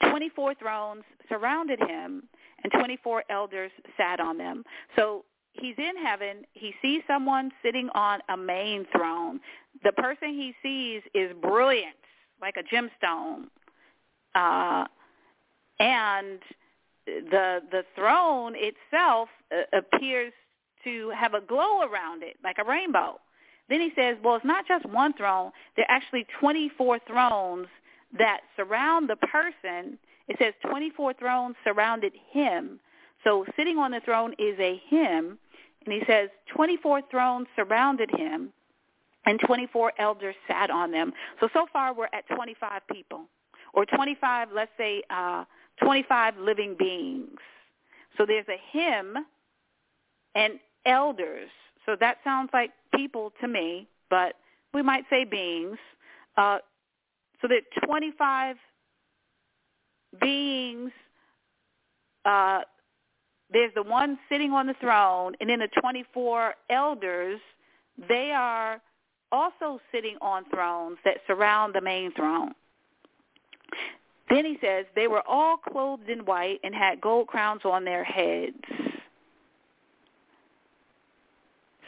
Twenty-four thrones surrounded him, and 24 elders sat on them. So he's in heaven. He sees someone sitting on a main throne. The person he sees is brilliant, like a gemstone. Uh, and the the throne itself uh, appears to have a glow around it, like a rainbow. Then he says, well, it's not just one throne. There are actually 24 thrones that surround the person it says 24 thrones surrounded him. So sitting on the throne is a him. And he says 24 thrones surrounded him and 24 elders sat on them. So, so far we're at 25 people or 25, let's say, uh, 25 living beings. So there's a him and elders. So that sounds like people to me, but we might say beings. Uh, so that 25 beings uh, there's the one sitting on the throne and then the 24 elders they are also sitting on thrones that surround the main throne then he says they were all clothed in white and had gold crowns on their heads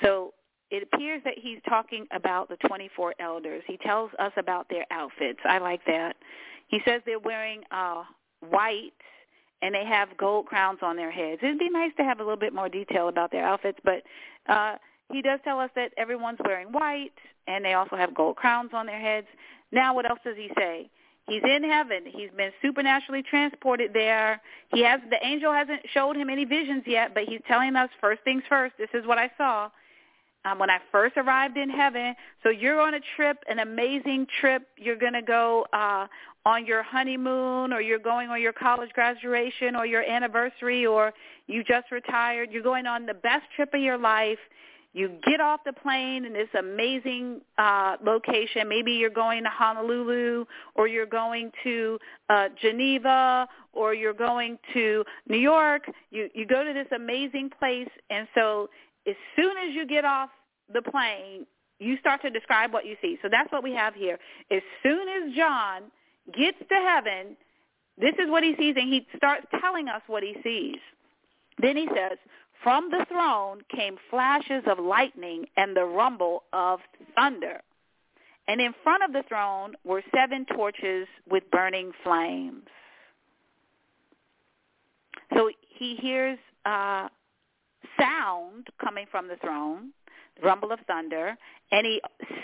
so it appears that he's talking about the 24 elders. He tells us about their outfits. I like that. He says they're wearing uh, white and they have gold crowns on their heads. It'd be nice to have a little bit more detail about their outfits, but uh, he does tell us that everyone's wearing white and they also have gold crowns on their heads. Now, what else does he say? He's in heaven. He's been supernaturally transported there. He has the angel hasn't showed him any visions yet, but he's telling us first things first. This is what I saw um, when I first arrived in heaven. So you're on a trip, an amazing trip. You're going to go uh, on your honeymoon or you're going on your college graduation or your anniversary or you just retired. You're going on the best trip of your life. You get off the plane in this amazing uh, location. Maybe you're going to Honolulu or you're going to uh, Geneva or you're going to New York. You, you go to this amazing place. And so as soon as you get off the plane, you start to describe what you see. So that's what we have here. As soon as John gets to heaven, this is what he sees, and he starts telling us what he sees. Then he says, from the throne came flashes of lightning and the rumble of thunder. And in front of the throne were seven torches with burning flames. So he hears uh, sound coming from the throne, rumble of thunder, and he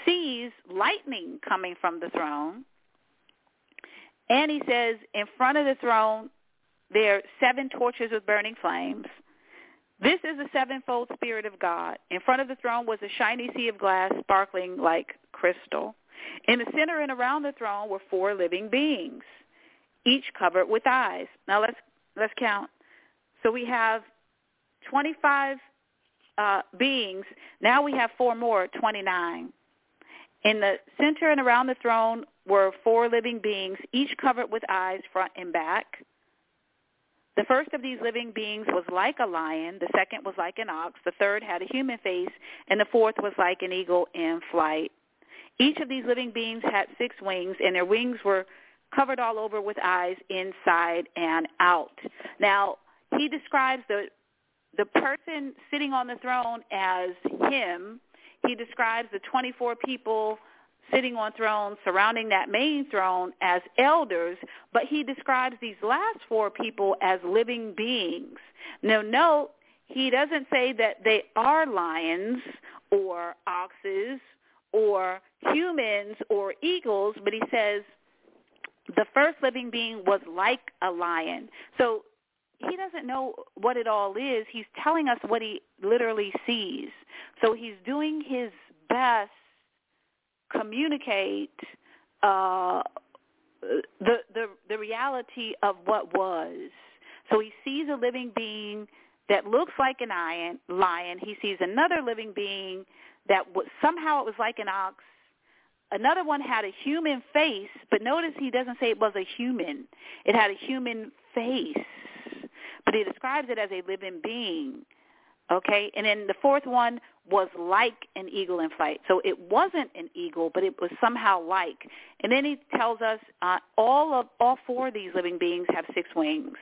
sees lightning coming from the throne. And he says, in front of the throne, there are seven torches with burning flames. This is the sevenfold Spirit of God. In front of the throne was a shiny sea of glass sparkling like crystal. In the center and around the throne were four living beings, each covered with eyes. Now let's let's count. So we have 25 uh, beings. Now we have four more, 29. In the center and around the throne were four living beings, each covered with eyes front and back. The first of these living beings was like a lion, the second was like an ox, the third had a human face, and the fourth was like an eagle in flight. Each of these living beings had six wings, and their wings were covered all over with eyes inside and out. Now, he describes the the person sitting on the throne as him. He describes the 24 people sitting on thrones surrounding that main throne as elders, but he describes these last four people as living beings. Now note, he doesn't say that they are lions or oxes or humans or eagles, but he says the first living being was like a lion. So he doesn't know what it all is. He's telling us what he literally sees. So he's doing his best communicate uh, the the the reality of what was. So he sees a living being that looks like an lion. Lion. He sees another living being that was, somehow it was like an ox. Another one had a human face, but notice he doesn't say it was a human. It had a human face, but he describes it as a living being. Okay, and then the fourth one was like an eagle in flight. So it wasn't an eagle, but it was somehow like. And then he tells us uh, all of all four of these living beings have six wings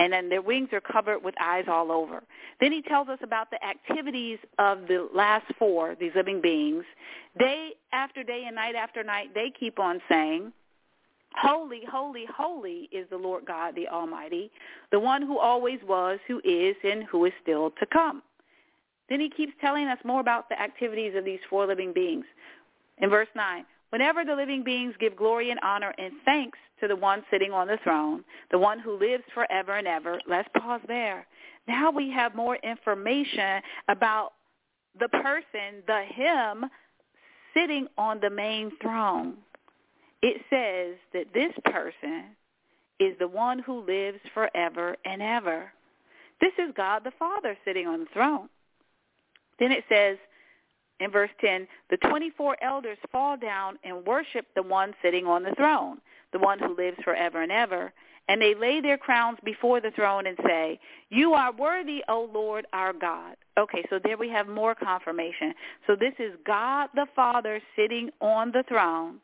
and then their wings are covered with eyes all over. Then he tells us about the activities of the last four, these living beings. Day after day and night after night, they keep on saying, Holy, holy, holy is the Lord God the Almighty, the one who always was, who is, and who is still to come. Then he keeps telling us more about the activities of these four living beings. In verse 9, whenever the living beings give glory and honor and thanks to the one sitting on the throne, the one who lives forever and ever. Let's pause there. Now we have more information about the person, the him, sitting on the main throne. It says that this person is the one who lives forever and ever. This is God the Father sitting on the throne. Then it says in verse 10, the 24 elders fall down and worship the one sitting on the throne the one who lives forever and ever. And they lay their crowns before the throne and say, You are worthy, O Lord our God. Okay, so there we have more confirmation. So this is God the Father sitting on the throne.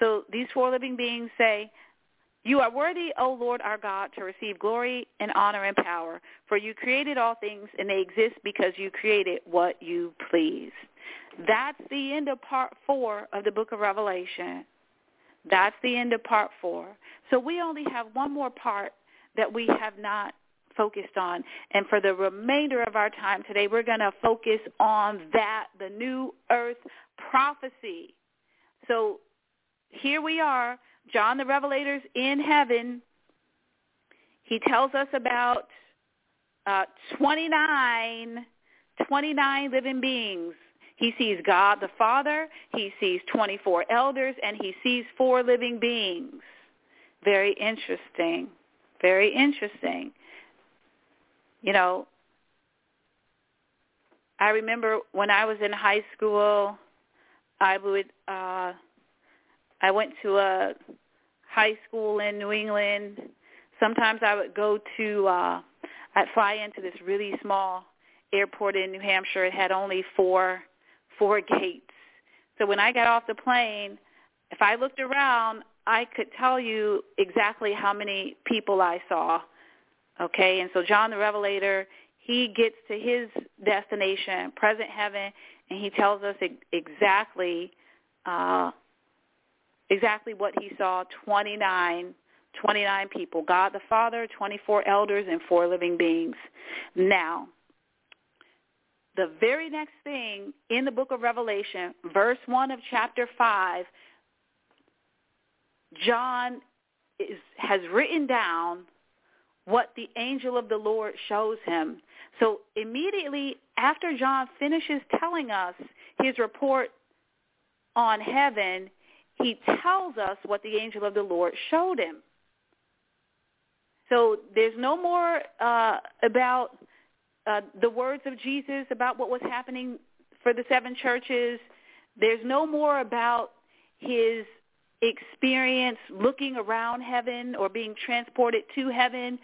So these four living beings say, you are worthy, O Lord our God, to receive glory and honor and power, for you created all things, and they exist because you created what you please. That's the end of part four of the book of Revelation. That's the end of part four. So we only have one more part that we have not focused on. And for the remainder of our time today, we're going to focus on that, the new earth prophecy. So here we are, John the Revelator's in heaven. He tells us about uh, 29, 29 living beings he sees God the Father, he sees 24 elders, and he sees four living beings. Very interesting. Very interesting. You know, I remember when I was in high school, I would uh I went to a high school in New England. Sometimes I would go to uh I'd fly into this really small airport in New Hampshire. It had only four four gates. So when I got off the plane, if I looked around, I could tell you exactly how many people I saw. Okay, and so John the Revelator, he gets to his destination, present heaven, and he tells us exactly uh, exactly what he saw, 29, 29 people, God the Father, 24 elders, and four living beings. Now, the very next thing in the book of Revelation, verse 1 of chapter 5, John is, has written down what the angel of the Lord shows him. So immediately after John finishes telling us his report on heaven, he tells us what the angel of the Lord showed him. So there's no more uh, about uh, the words of Jesus about what was happening for the seven churches. There's no more about his experience looking around heaven or being transported to heaven.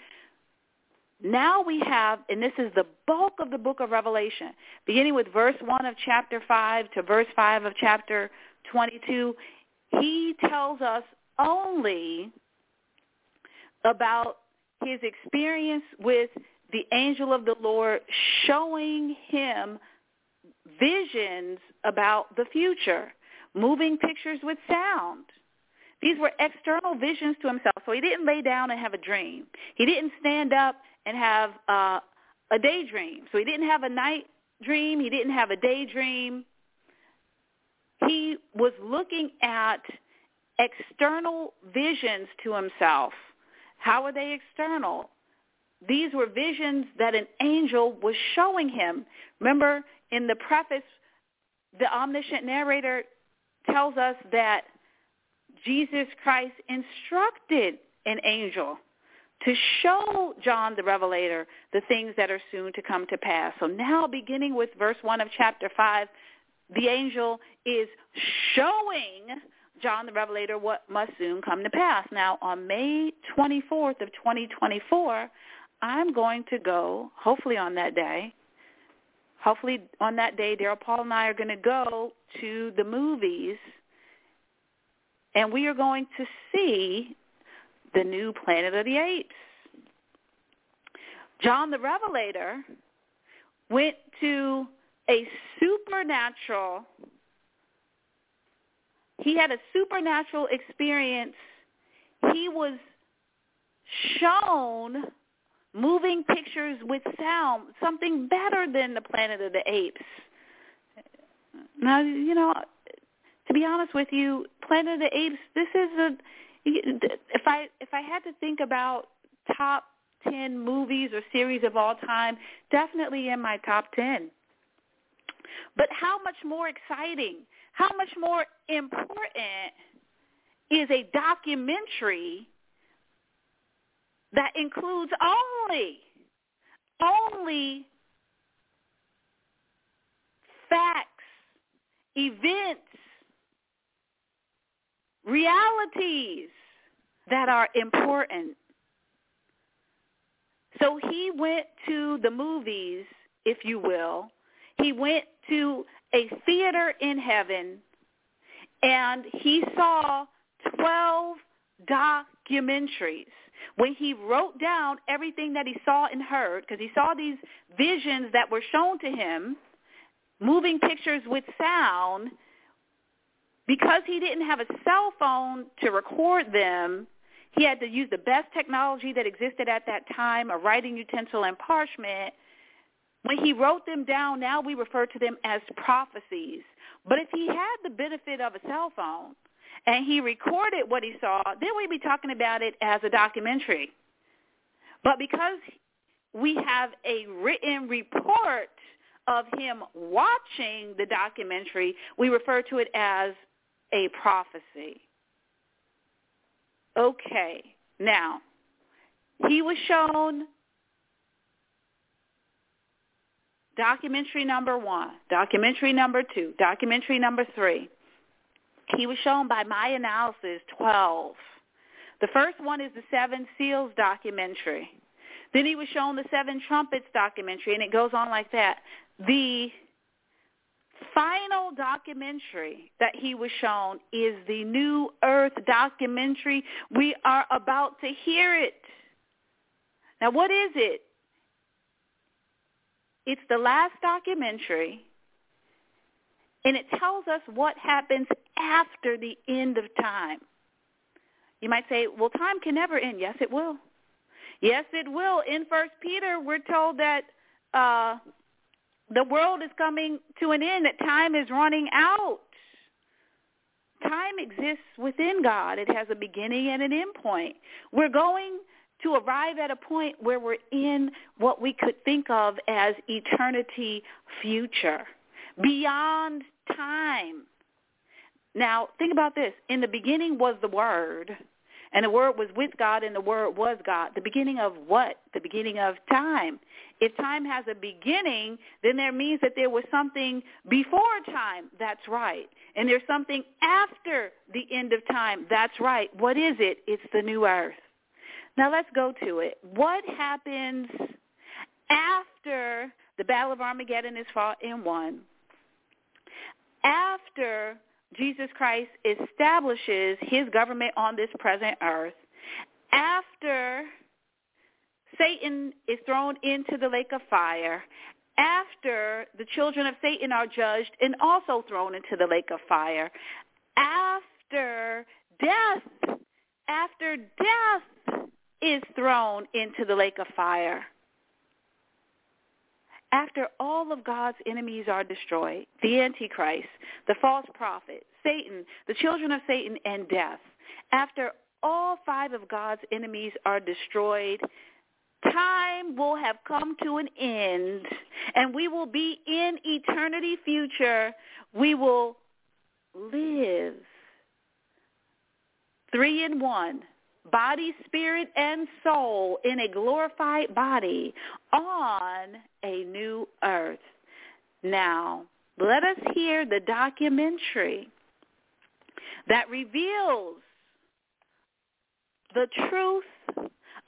Now we have, and this is the bulk of the book of Revelation, beginning with verse 1 of chapter 5 to verse 5 of chapter 22, he tells us only about his experience with the angel of the Lord showing him visions about the future, moving pictures with sound. These were external visions to himself. So he didn't lay down and have a dream. He didn't stand up and have uh, a daydream. So he didn't have a night dream. He didn't have a daydream. He was looking at external visions to himself. How are they external? These were visions that an angel was showing him. Remember in the preface, the omniscient narrator tells us that Jesus Christ instructed an angel to show John the Revelator the things that are soon to come to pass. So now beginning with verse 1 of chapter 5, the angel is showing John the Revelator what must soon come to pass. Now on May 24th of 2024, I'm going to go, hopefully on that day, hopefully on that day, Daryl Paul and I are going to go to the movies and we are going to see the new Planet of the Apes. John the Revelator went to a supernatural, he had a supernatural experience. He was shown moving pictures with sound, something better than the Planet of the Apes. Now, you know, to be honest with you, Planet of the Apes. This is a if I if I had to think about top ten movies or series of all time, definitely in my top ten. But how much more exciting, how much more important is a documentary that includes only only facts, events, realities that are important. So he went to the movies, if you will. He went to a theater in heaven and he saw 12 documentaries. When he wrote down everything that he saw and heard, because he saw these visions that were shown to him, moving pictures with sound, because he didn't have a cell phone to record them, he had to use the best technology that existed at that time, a writing utensil and parchment. When he wrote them down, now we refer to them as prophecies. But if he had the benefit of a cell phone and he recorded what he saw, then we'd be talking about it as a documentary. But because we have a written report of him watching the documentary, we refer to it as a prophecy. Okay, now, he was shown documentary number one, documentary number two, documentary number three. He was shown by my analysis 12. The first one is the Seven Seals documentary. Then he was shown the Seven Trumpets documentary, and it goes on like that. The final documentary that he was shown is the New Earth documentary. We are about to hear it. Now, what is it? It's the last documentary, and it tells us what happens after the end of time. You might say, well, time can never end. Yes, it will. Yes, it will. In First Peter, we're told that uh, the world is coming to an end, that time is running out. Time exists within God. It has a beginning and an end point. We're going to arrive at a point where we're in what we could think of as eternity future, beyond time. Now, think about this. In the beginning was the Word, and the Word was with God, and the Word was God. The beginning of what? The beginning of time. If time has a beginning, then there means that there was something before time. That's right. And there's something after the end of time. That's right. What is it? It's the new earth. Now let's go to it. What happens after the Battle of Armageddon is fought and won? After Jesus Christ establishes his government on this present earth, after Satan is thrown into the lake of fire. After the children of Satan are judged and also thrown into the lake of fire. After death, after death is thrown into the lake of fire. After all of God's enemies are destroyed, the Antichrist, the false prophet, Satan, the children of Satan, and death, after all five of God's enemies are destroyed, time will have come to an end and we will be in eternity future. We will live three in one, body, spirit, and soul in a glorified body on a new earth. Now, let us hear the documentary that reveals the truth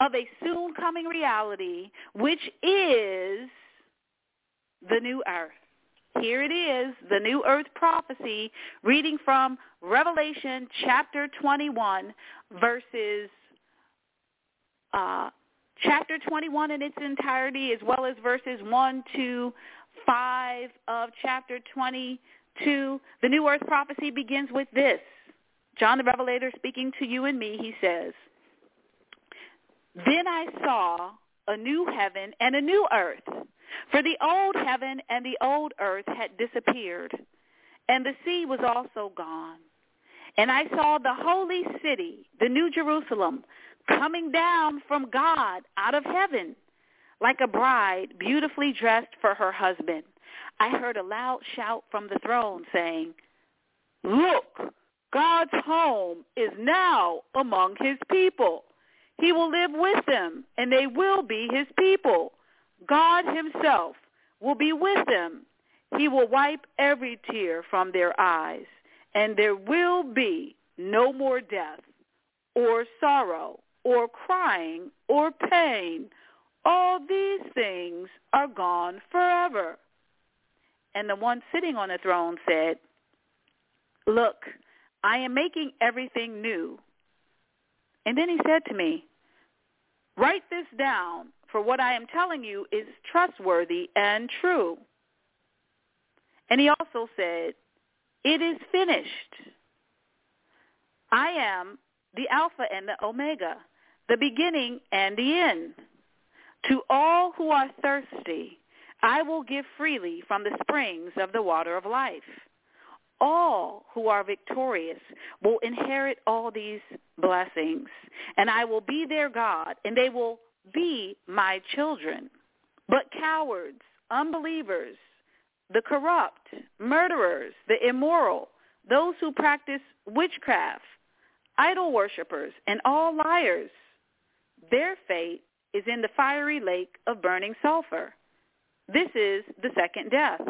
of a soon coming reality, which is the new earth. Here it is, the new earth prophecy, reading from Revelation chapter 21, verses, uh, chapter 21 in its entirety, as well as verses 1 to 5 of chapter 22. The new earth prophecy begins with this. John the Revelator speaking to you and me, he says, Then I saw a new heaven and a new earth. For the old heaven and the old earth had disappeared, and the sea was also gone. And I saw the holy city, the new Jerusalem, coming down from God out of heaven, like a bride beautifully dressed for her husband. I heard a loud shout from the throne saying, Look, God's home is now among his people. He will live with them, and they will be his people. God himself will be with them. He will wipe every tear from their eyes, and there will be no more death or sorrow or crying or pain. All these things are gone forever. And the one sitting on the throne said, Look, I am making everything new. And then he said to me, Write this down, for what I am telling you is trustworthy and true. And he also said, It is finished. I am the Alpha and the Omega, the beginning and the end. To all who are thirsty, I will give freely from the springs of the water of life. All who are victorious will inherit all these blessings, and I will be their God, and they will be my children. But cowards, unbelievers, the corrupt, murderers, the immoral, those who practice witchcraft, idol worshippers, and all liars, their fate is in the fiery lake of burning sulfur. This is the second death.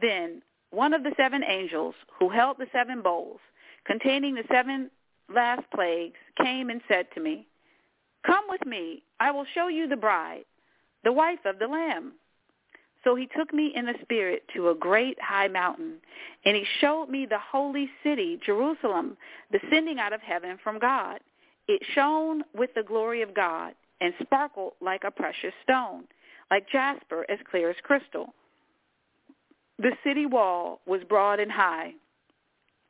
Then one of the seven angels who held the seven bowls containing the seven last plagues came and said to me, Come with me, I will show you the bride, the wife of the Lamb. So he took me in the spirit to a great high mountain, and he showed me the holy city, Jerusalem, descending out of heaven from God. It shone with the glory of God and sparkled like a precious stone, like jasper as clear as crystal. The city wall was broad and high,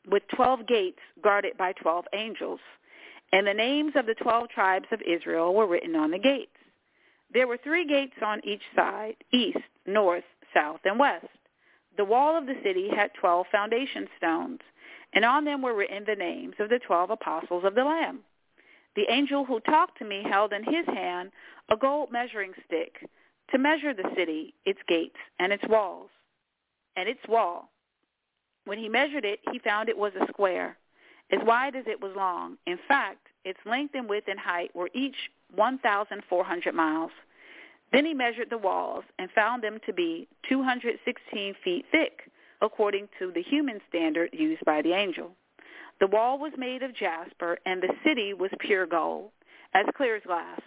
with twelve gates guarded by twelve angels and the names of the twelve tribes of Israel were written on the gates. There were three gates on each side, east, north, south, and west. The wall of the city had twelve foundation stones, and on them were written the names of the twelve apostles of the Lamb. The angel who talked to me held in his hand a gold measuring stick to measure the city, its gates, and its walls, and its wall. When he measured it, he found it was a square as wide as it was long. In fact, its length and width and height were each 1,400 miles. Then he measured the walls and found them to be 216 feet thick, according to the human standard used by the angel. The wall was made of jasper, and the city was pure gold, as clear as glass.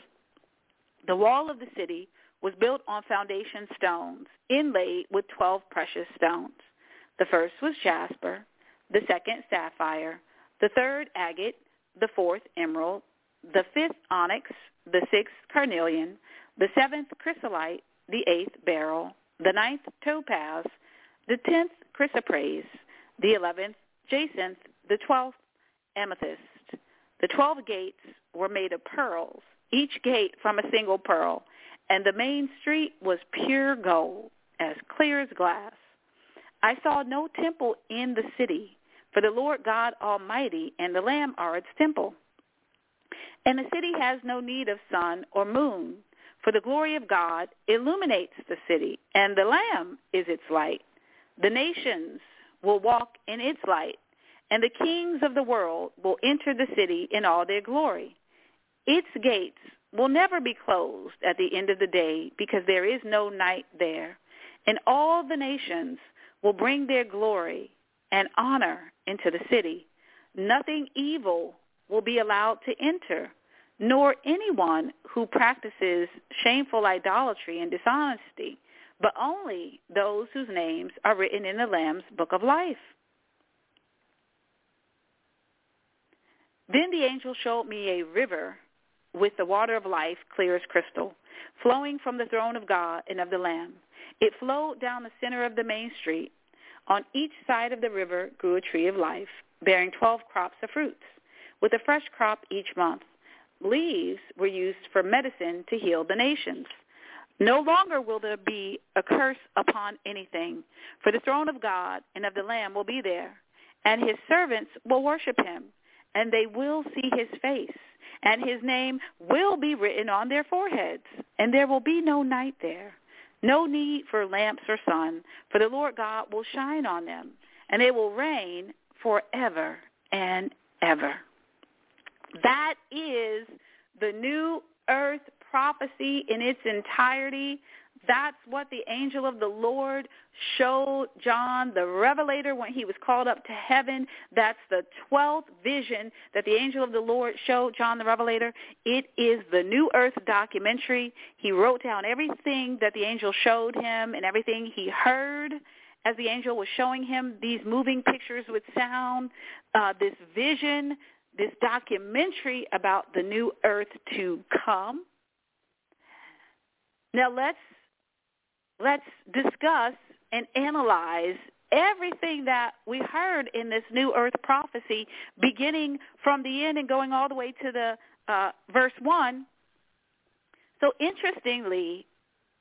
The wall of the city was built on foundation stones, inlaid with 12 precious stones. The first was jasper, the second sapphire, the third agate, the fourth emerald, the fifth onyx, the sixth carnelian, the seventh chrysolite, the eighth beryl, the ninth topaz, the tenth chrysoprase, the eleventh jacinth, the twelfth amethyst. The twelve gates were made of pearls, each gate from a single pearl, and the main street was pure gold, as clear as glass. I saw no temple in the city, for the Lord God Almighty and the Lamb are its temple. And the city has no need of sun or moon, for the glory of God illuminates the city, and the Lamb is its light. The nations will walk in its light, and the kings of the world will enter the city in all their glory. Its gates will never be closed at the end of the day, because there is no night there. And all the nations will bring their glory and honor into the city. Nothing evil will be allowed to enter, nor anyone who practices shameful idolatry and dishonesty, but only those whose names are written in the Lamb's book of life. Then the angel showed me a river with the water of life clear as crystal, flowing from the throne of God and of the Lamb. It flowed down the center of the main street. On each side of the river grew a tree of life, bearing twelve crops of fruits, with a fresh crop each month. Leaves were used for medicine to heal the nations. No longer will there be a curse upon anything, for the throne of God and of the Lamb will be there, and his servants will worship him, and they will see his face, and his name will be written on their foreheads, and there will be no night there. No need for lamps or sun, for the Lord God will shine on them, and they will reign forever and ever. That is the new earth prophecy in its entirety. That's what the angel of the Lord showed John the Revelator when he was called up to heaven. That's the 12th vision that the angel of the Lord showed John the Revelator. It is the New Earth documentary. He wrote down everything that the angel showed him and everything he heard as the angel was showing him these moving pictures with sound, uh, this vision, this documentary about the new earth to come. Now let's let's discuss and analyze everything that we heard in this new earth prophecy, beginning from the end and going all the way to the uh, verse one. So interestingly,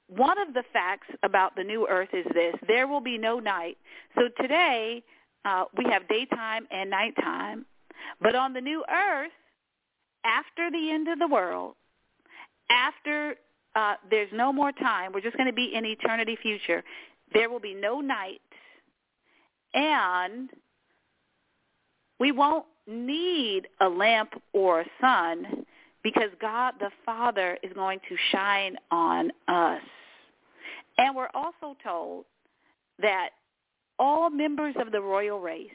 one of the facts about the new earth is this: there will be no night. So today uh, we have daytime and nighttime, but on the new earth, after the end of the world, after uh, there's no more time. We're just going to be in eternity future. There will be no night, and we won't need a lamp or a sun because God the Father is going to shine on us. And we're also told that all members of the royal race,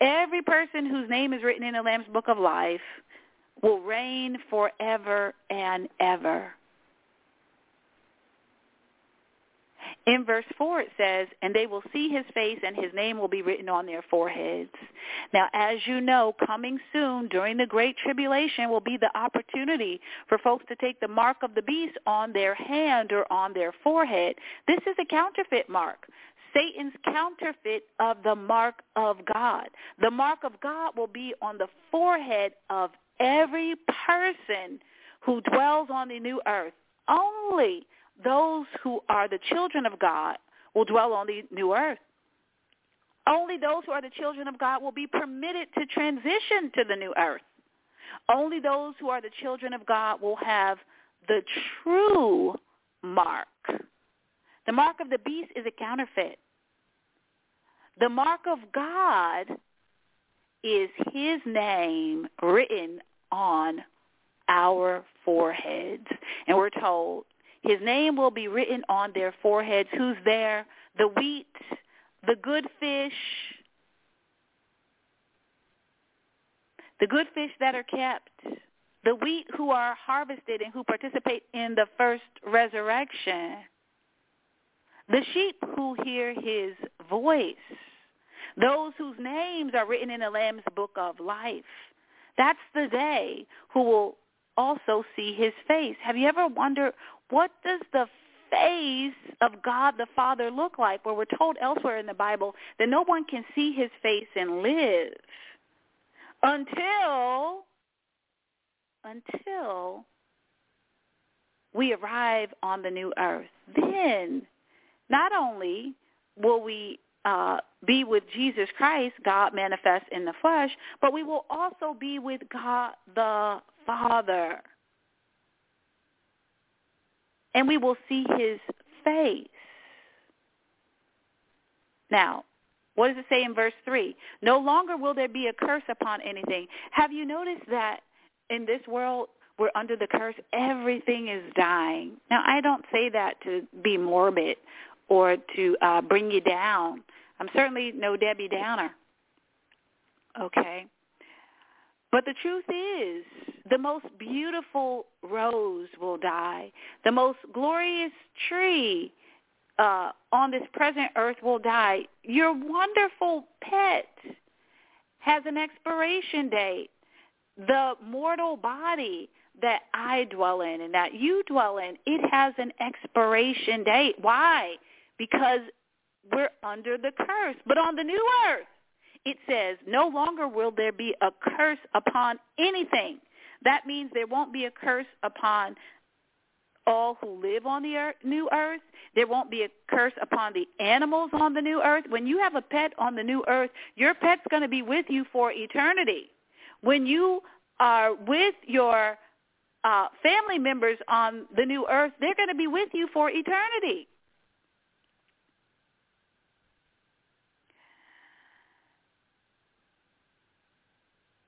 every person whose name is written in the Lamb's Book of Life, will reign forever and ever. In verse 4 it says, and they will see his face and his name will be written on their foreheads. Now as you know, coming soon during the Great Tribulation will be the opportunity for folks to take the mark of the beast on their hand or on their forehead. This is a counterfeit mark. Satan's counterfeit of the mark of God. The mark of God will be on the forehead of every person who dwells on the new earth. Only those who are the children of God will dwell on the new earth. Only those who are the children of God will be permitted to transition to the new earth. Only those who are the children of God will have the true mark. The mark of the beast is a counterfeit. The mark of God is his name written on our foreheads. And we're told his name will be written on their foreheads. Who's there? The wheat, the good fish, the good fish that are kept, the wheat who are harvested and who participate in the first resurrection, the sheep who hear his voice, those whose names are written in the Lamb's book of life. That's the day who will also see his face. Have you ever wondered what does the face of God the Father look like? Where we're told elsewhere in the Bible that no one can see his face and live until until we arrive on the new earth. Then not only will we uh, be with Jesus Christ, God manifest in the flesh, but we will also be with God the Father. And we will see his face. Now, what does it say in verse 3? No longer will there be a curse upon anything. Have you noticed that in this world we're under the curse? Everything is dying. Now, I don't say that to be morbid or to uh, bring you down. I'm certainly no Debbie Downer. Okay? But the truth is, the most beautiful rose will die. The most glorious tree uh, on this present earth will die. Your wonderful pet has an expiration date. The mortal body that I dwell in and that you dwell in, it has an expiration date. Why? Because we're under the curse. But on the new earth, it says, no longer will there be a curse upon anything. That means there won't be a curse upon all who live on the earth, new earth. There won't be a curse upon the animals on the new earth. When you have a pet on the new earth, your pet's going to be with you for eternity. When you are with your uh, family members on the new earth, they're going to be with you for eternity.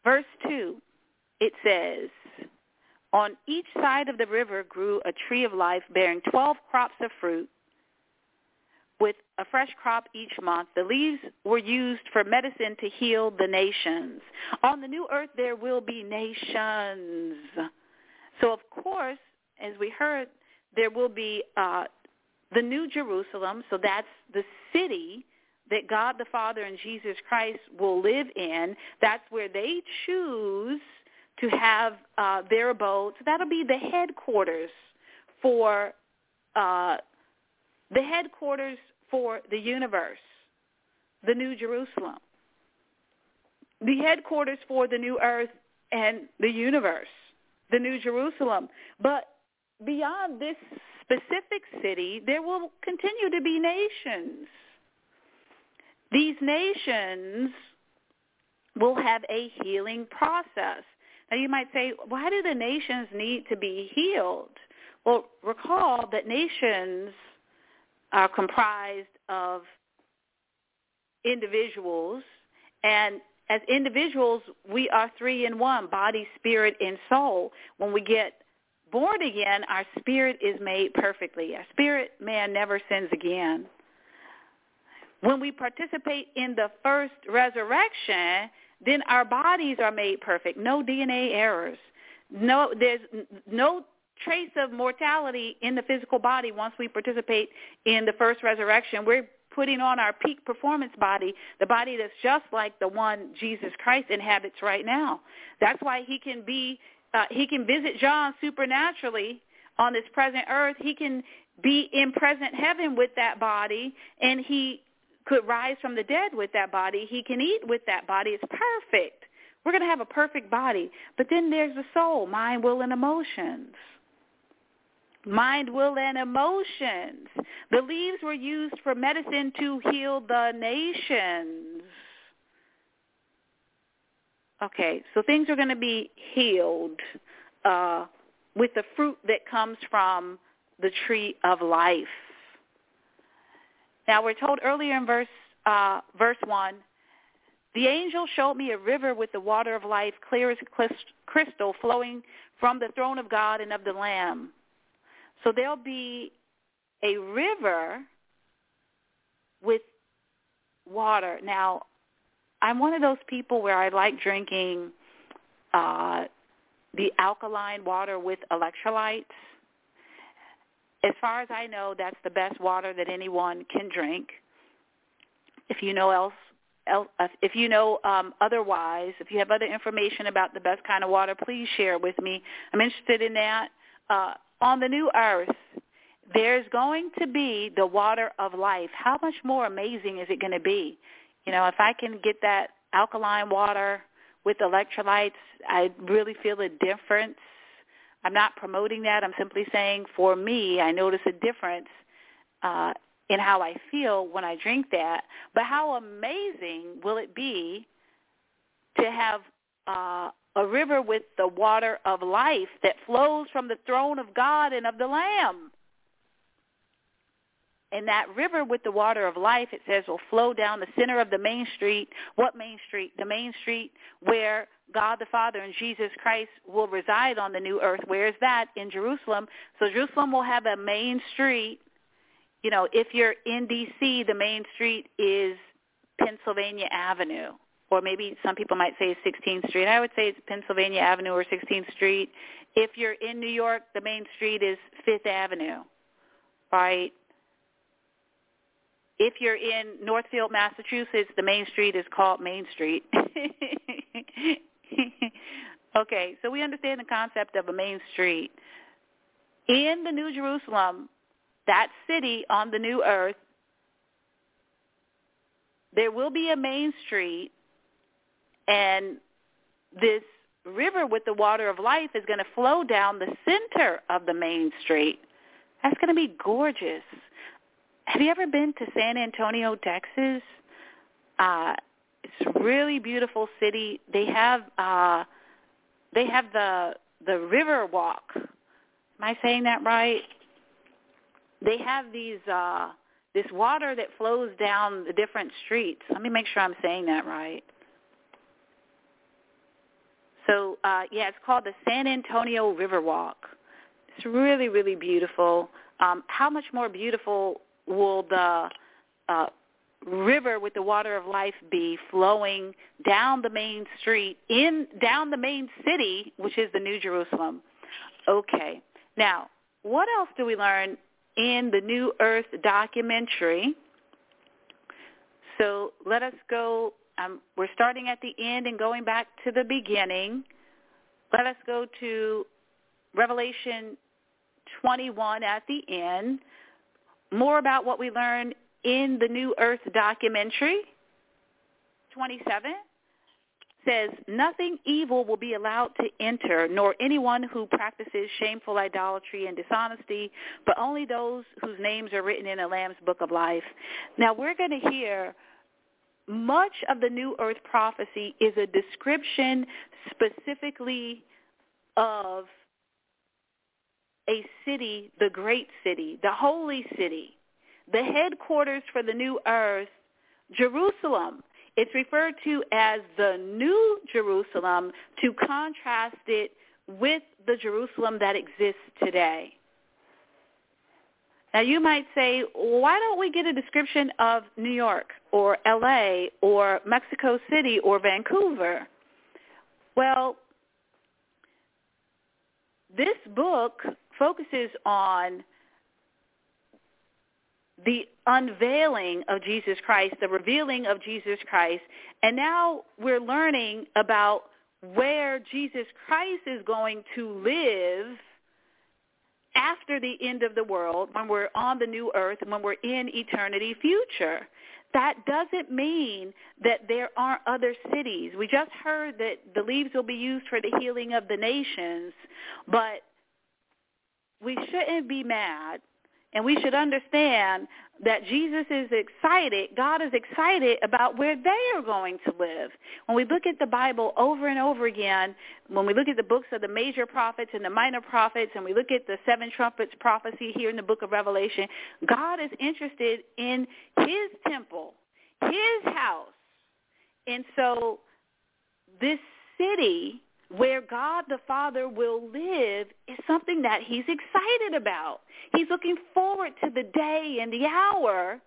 Verse 2, it says, On each side of the river grew a tree of life bearing 12 crops of fruit with a fresh crop each month. The leaves were used for medicine to heal the nations. On the new earth there will be nations. So of course, as we heard, there will be uh, the New Jerusalem. So that's the city that God the Father and Jesus Christ will live in. That's where they choose to have uh, their abode. So that'll be the headquarters for uh, the headquarters for the universe, the New Jerusalem, the headquarters for the new earth and the universe, the New Jerusalem. But beyond this specific city, there will continue to be nations these nations will have a healing process. Now you might say, why do the nations need to be healed? Well, recall that nations are comprised of individuals, and as individuals, we are three in one, body, spirit, and soul. When we get born again, our spirit is made perfectly. Our spirit man never sins again. When we participate in the first resurrection, then our bodies are made perfect. No DNA errors. No, there's no trace of mortality in the physical body once we participate in the first resurrection. We're putting on our peak performance body, the body that's just like the one Jesus Christ inhabits right now. That's why he can be, uh, he can visit John supernaturally on this present earth. He can be in present heaven with that body, and he could rise from the dead with that body. He can eat with that body. It's perfect. We're going to have a perfect body. But then there's the soul, mind, will, and emotions. Mind, will, and emotions. The leaves were used for medicine to heal the nations. Okay, so things are going to be healed uh, with the fruit that comes from the tree of life. Now we're told earlier in verse uh, verse one, the angel showed me a river with the water of life, clear as crystal, flowing from the throne of God and of the Lamb. So there'll be a river with water. Now, I'm one of those people where I like drinking uh, the alkaline water with electrolytes as far as I know, that's the best water that anyone can drink. If you know else, else, if you know um, otherwise, if you have other information about the best kind of water, please share with me. I'm interested in that. Uh, on the new earth, there's going to be the water of life. How much more amazing is it going to be? You know, if I can get that alkaline water with electrolytes, I really feel a difference. I'm not promoting that. I'm simply saying for me, I notice a difference uh, in how I feel when I drink that. But how amazing will it be to have uh, a river with the water of life that flows from the throne of God and of the Lamb? And that river with the water of life, it says, will flow down the center of the main street. What main street? The main street where God the Father and Jesus Christ will reside on the new earth. Where is that? In Jerusalem. So Jerusalem will have a main street you know, if you're in D.C., the main street is Pennsylvania Avenue, or maybe some people might say 16th Street. I would say it's Pennsylvania Avenue or 16th Street. If you're in New York, the main street is Fifth Avenue, right? If you're in Northfield, Massachusetts, the main street is called Main Street. okay, so we understand the concept of a main street. In the New Jerusalem, that city on the new earth, there will be a main street, and this river with the water of life is going to flow down the center of the main street. That's going to be gorgeous. Have you ever been to San Antonio, Texas? Uh, it's a really beautiful city. They have uh, they have the the river walk. Am I saying that right? they have these uh this water that flows down the different streets. Let me make sure I'm saying that right. So uh yeah, it's called the San Antonio Riverwalk. It's really really beautiful. Um how much more beautiful will the uh river with the water of life be flowing down the main street in down the main city which is the New Jerusalem. Okay. Now, what else do we learn in the New Earth documentary. So let us go. Um, we're starting at the end and going back to the beginning. Let us go to Revelation 21 at the end. More about what we learn in the New Earth documentary. 27 says, nothing evil will be allowed to enter, nor anyone who practices shameful idolatry and dishonesty, but only those whose names are written in the Lamb's book of life. Now we're going to hear much of the New Earth prophecy is a description specifically of a city, the great city, the holy city, the headquarters for the New Earth, Jerusalem. It's referred to as the New Jerusalem to contrast it with the Jerusalem that exists today. Now you might say, why don't we get a description of New York or LA or Mexico City or Vancouver? Well, this book focuses on the unveiling of Jesus Christ, the revealing of Jesus Christ. And now we're learning about where Jesus Christ is going to live after the end of the world, when we're on the new earth, when we're in eternity future. That doesn't mean that there aren't other cities. We just heard that the leaves will be used for the healing of the nations, but we shouldn't be mad and we should understand that Jesus is excited, God is excited about where they are going to live. When we look at the Bible over and over again, when we look at the books of the major prophets and the minor prophets, and we look at the seven trumpets prophecy here in the book of Revelation, God is interested in his temple, his house. And so this city where God the Father will live is something that he's excited about. He's looking forward to the day and the hour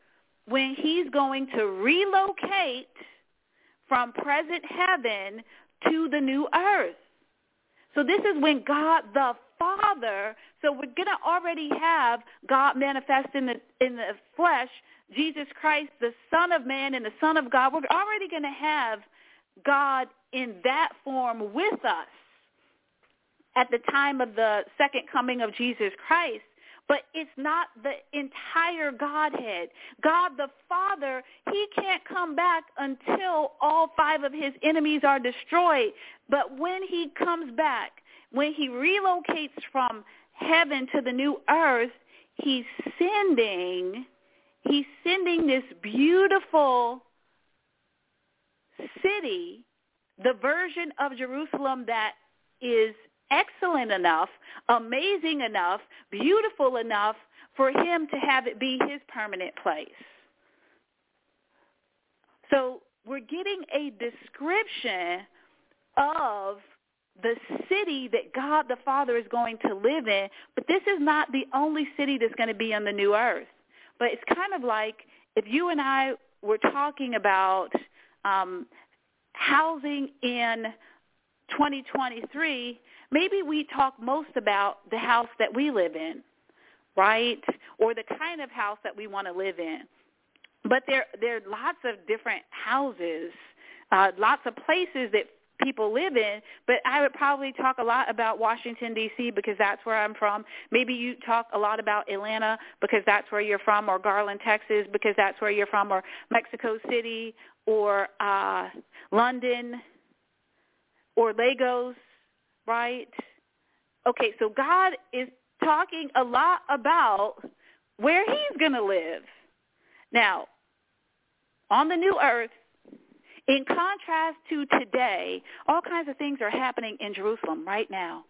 when he's going to relocate from present heaven to the new earth. So this is when God the Father, so we're going to already have God manifest in the in the flesh, Jesus Christ, the Son of Man and the Son of God. We're already going to have God in that form with us at the time of the second coming of Jesus Christ but it's not the entire Godhead. God the Father, he can't come back until all five of his enemies are destroyed. But when he comes back, when he relocates from heaven to the new earth, he's sending he's sending this beautiful city, the version of Jerusalem that is excellent enough, amazing enough, beautiful enough for him to have it be his permanent place. So we're getting a description of the city that God the Father is going to live in, but this is not the only city that's going to be on the new earth. But it's kind of like if you and I were talking about um, housing in 2023, maybe we talk most about the house that we live in, right? Or the kind of house that we want to live in. But there there are lots of different houses, uh, lots of places that people live in, but I would probably talk a lot about Washington D.C. because that's where I'm from. Maybe you talk a lot about Atlanta because that's where you're from, or Garland, Texas because that's where you're from, or Mexico City, or uh, London, or Lagos right? Okay, so God is talking a lot about where he's going to live. Now, on the new earth, in contrast to today, all kinds of things are happening in Jerusalem right now.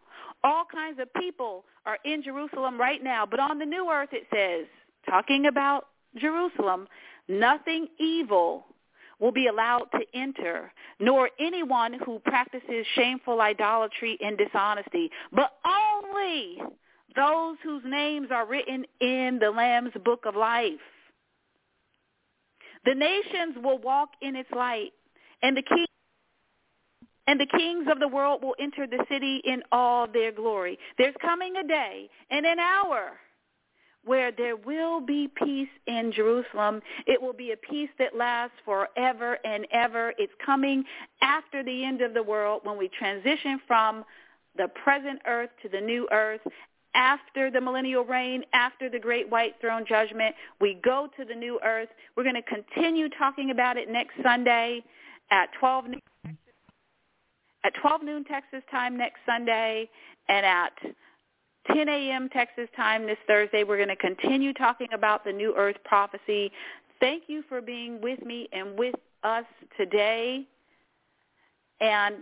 All kinds of people are in Jerusalem right now. But on the new earth, it says, talking about Jerusalem, nothing evil will be allowed to enter, nor anyone who practices shameful idolatry and dishonesty, but only those whose names are written in the Lamb's book of life. The nations will walk in its light, and the king and the kings of the world will enter the city in all their glory. There's coming a day and an hour where there will be peace in Jerusalem. It will be a peace that lasts forever and ever. It's coming after the end of the world when we transition from the present earth to the new earth. After the millennial reign, after the great white throne judgment, we go to the new earth. We're going to continue talking about it next Sunday at 12 noon, at 12 noon Texas time next Sunday and at 10 a.m. Texas time this Thursday. We're going to continue talking about the New Earth prophecy. Thank you for being with me and with us today. And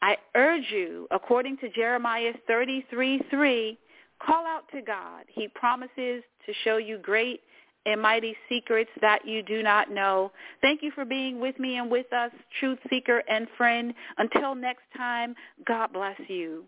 I urge you, according to Jeremiah 33:3, call out to God. He promises to show you great and mighty secrets that you do not know. Thank you for being with me and with us, truth seeker and friend. Until next time, God bless you.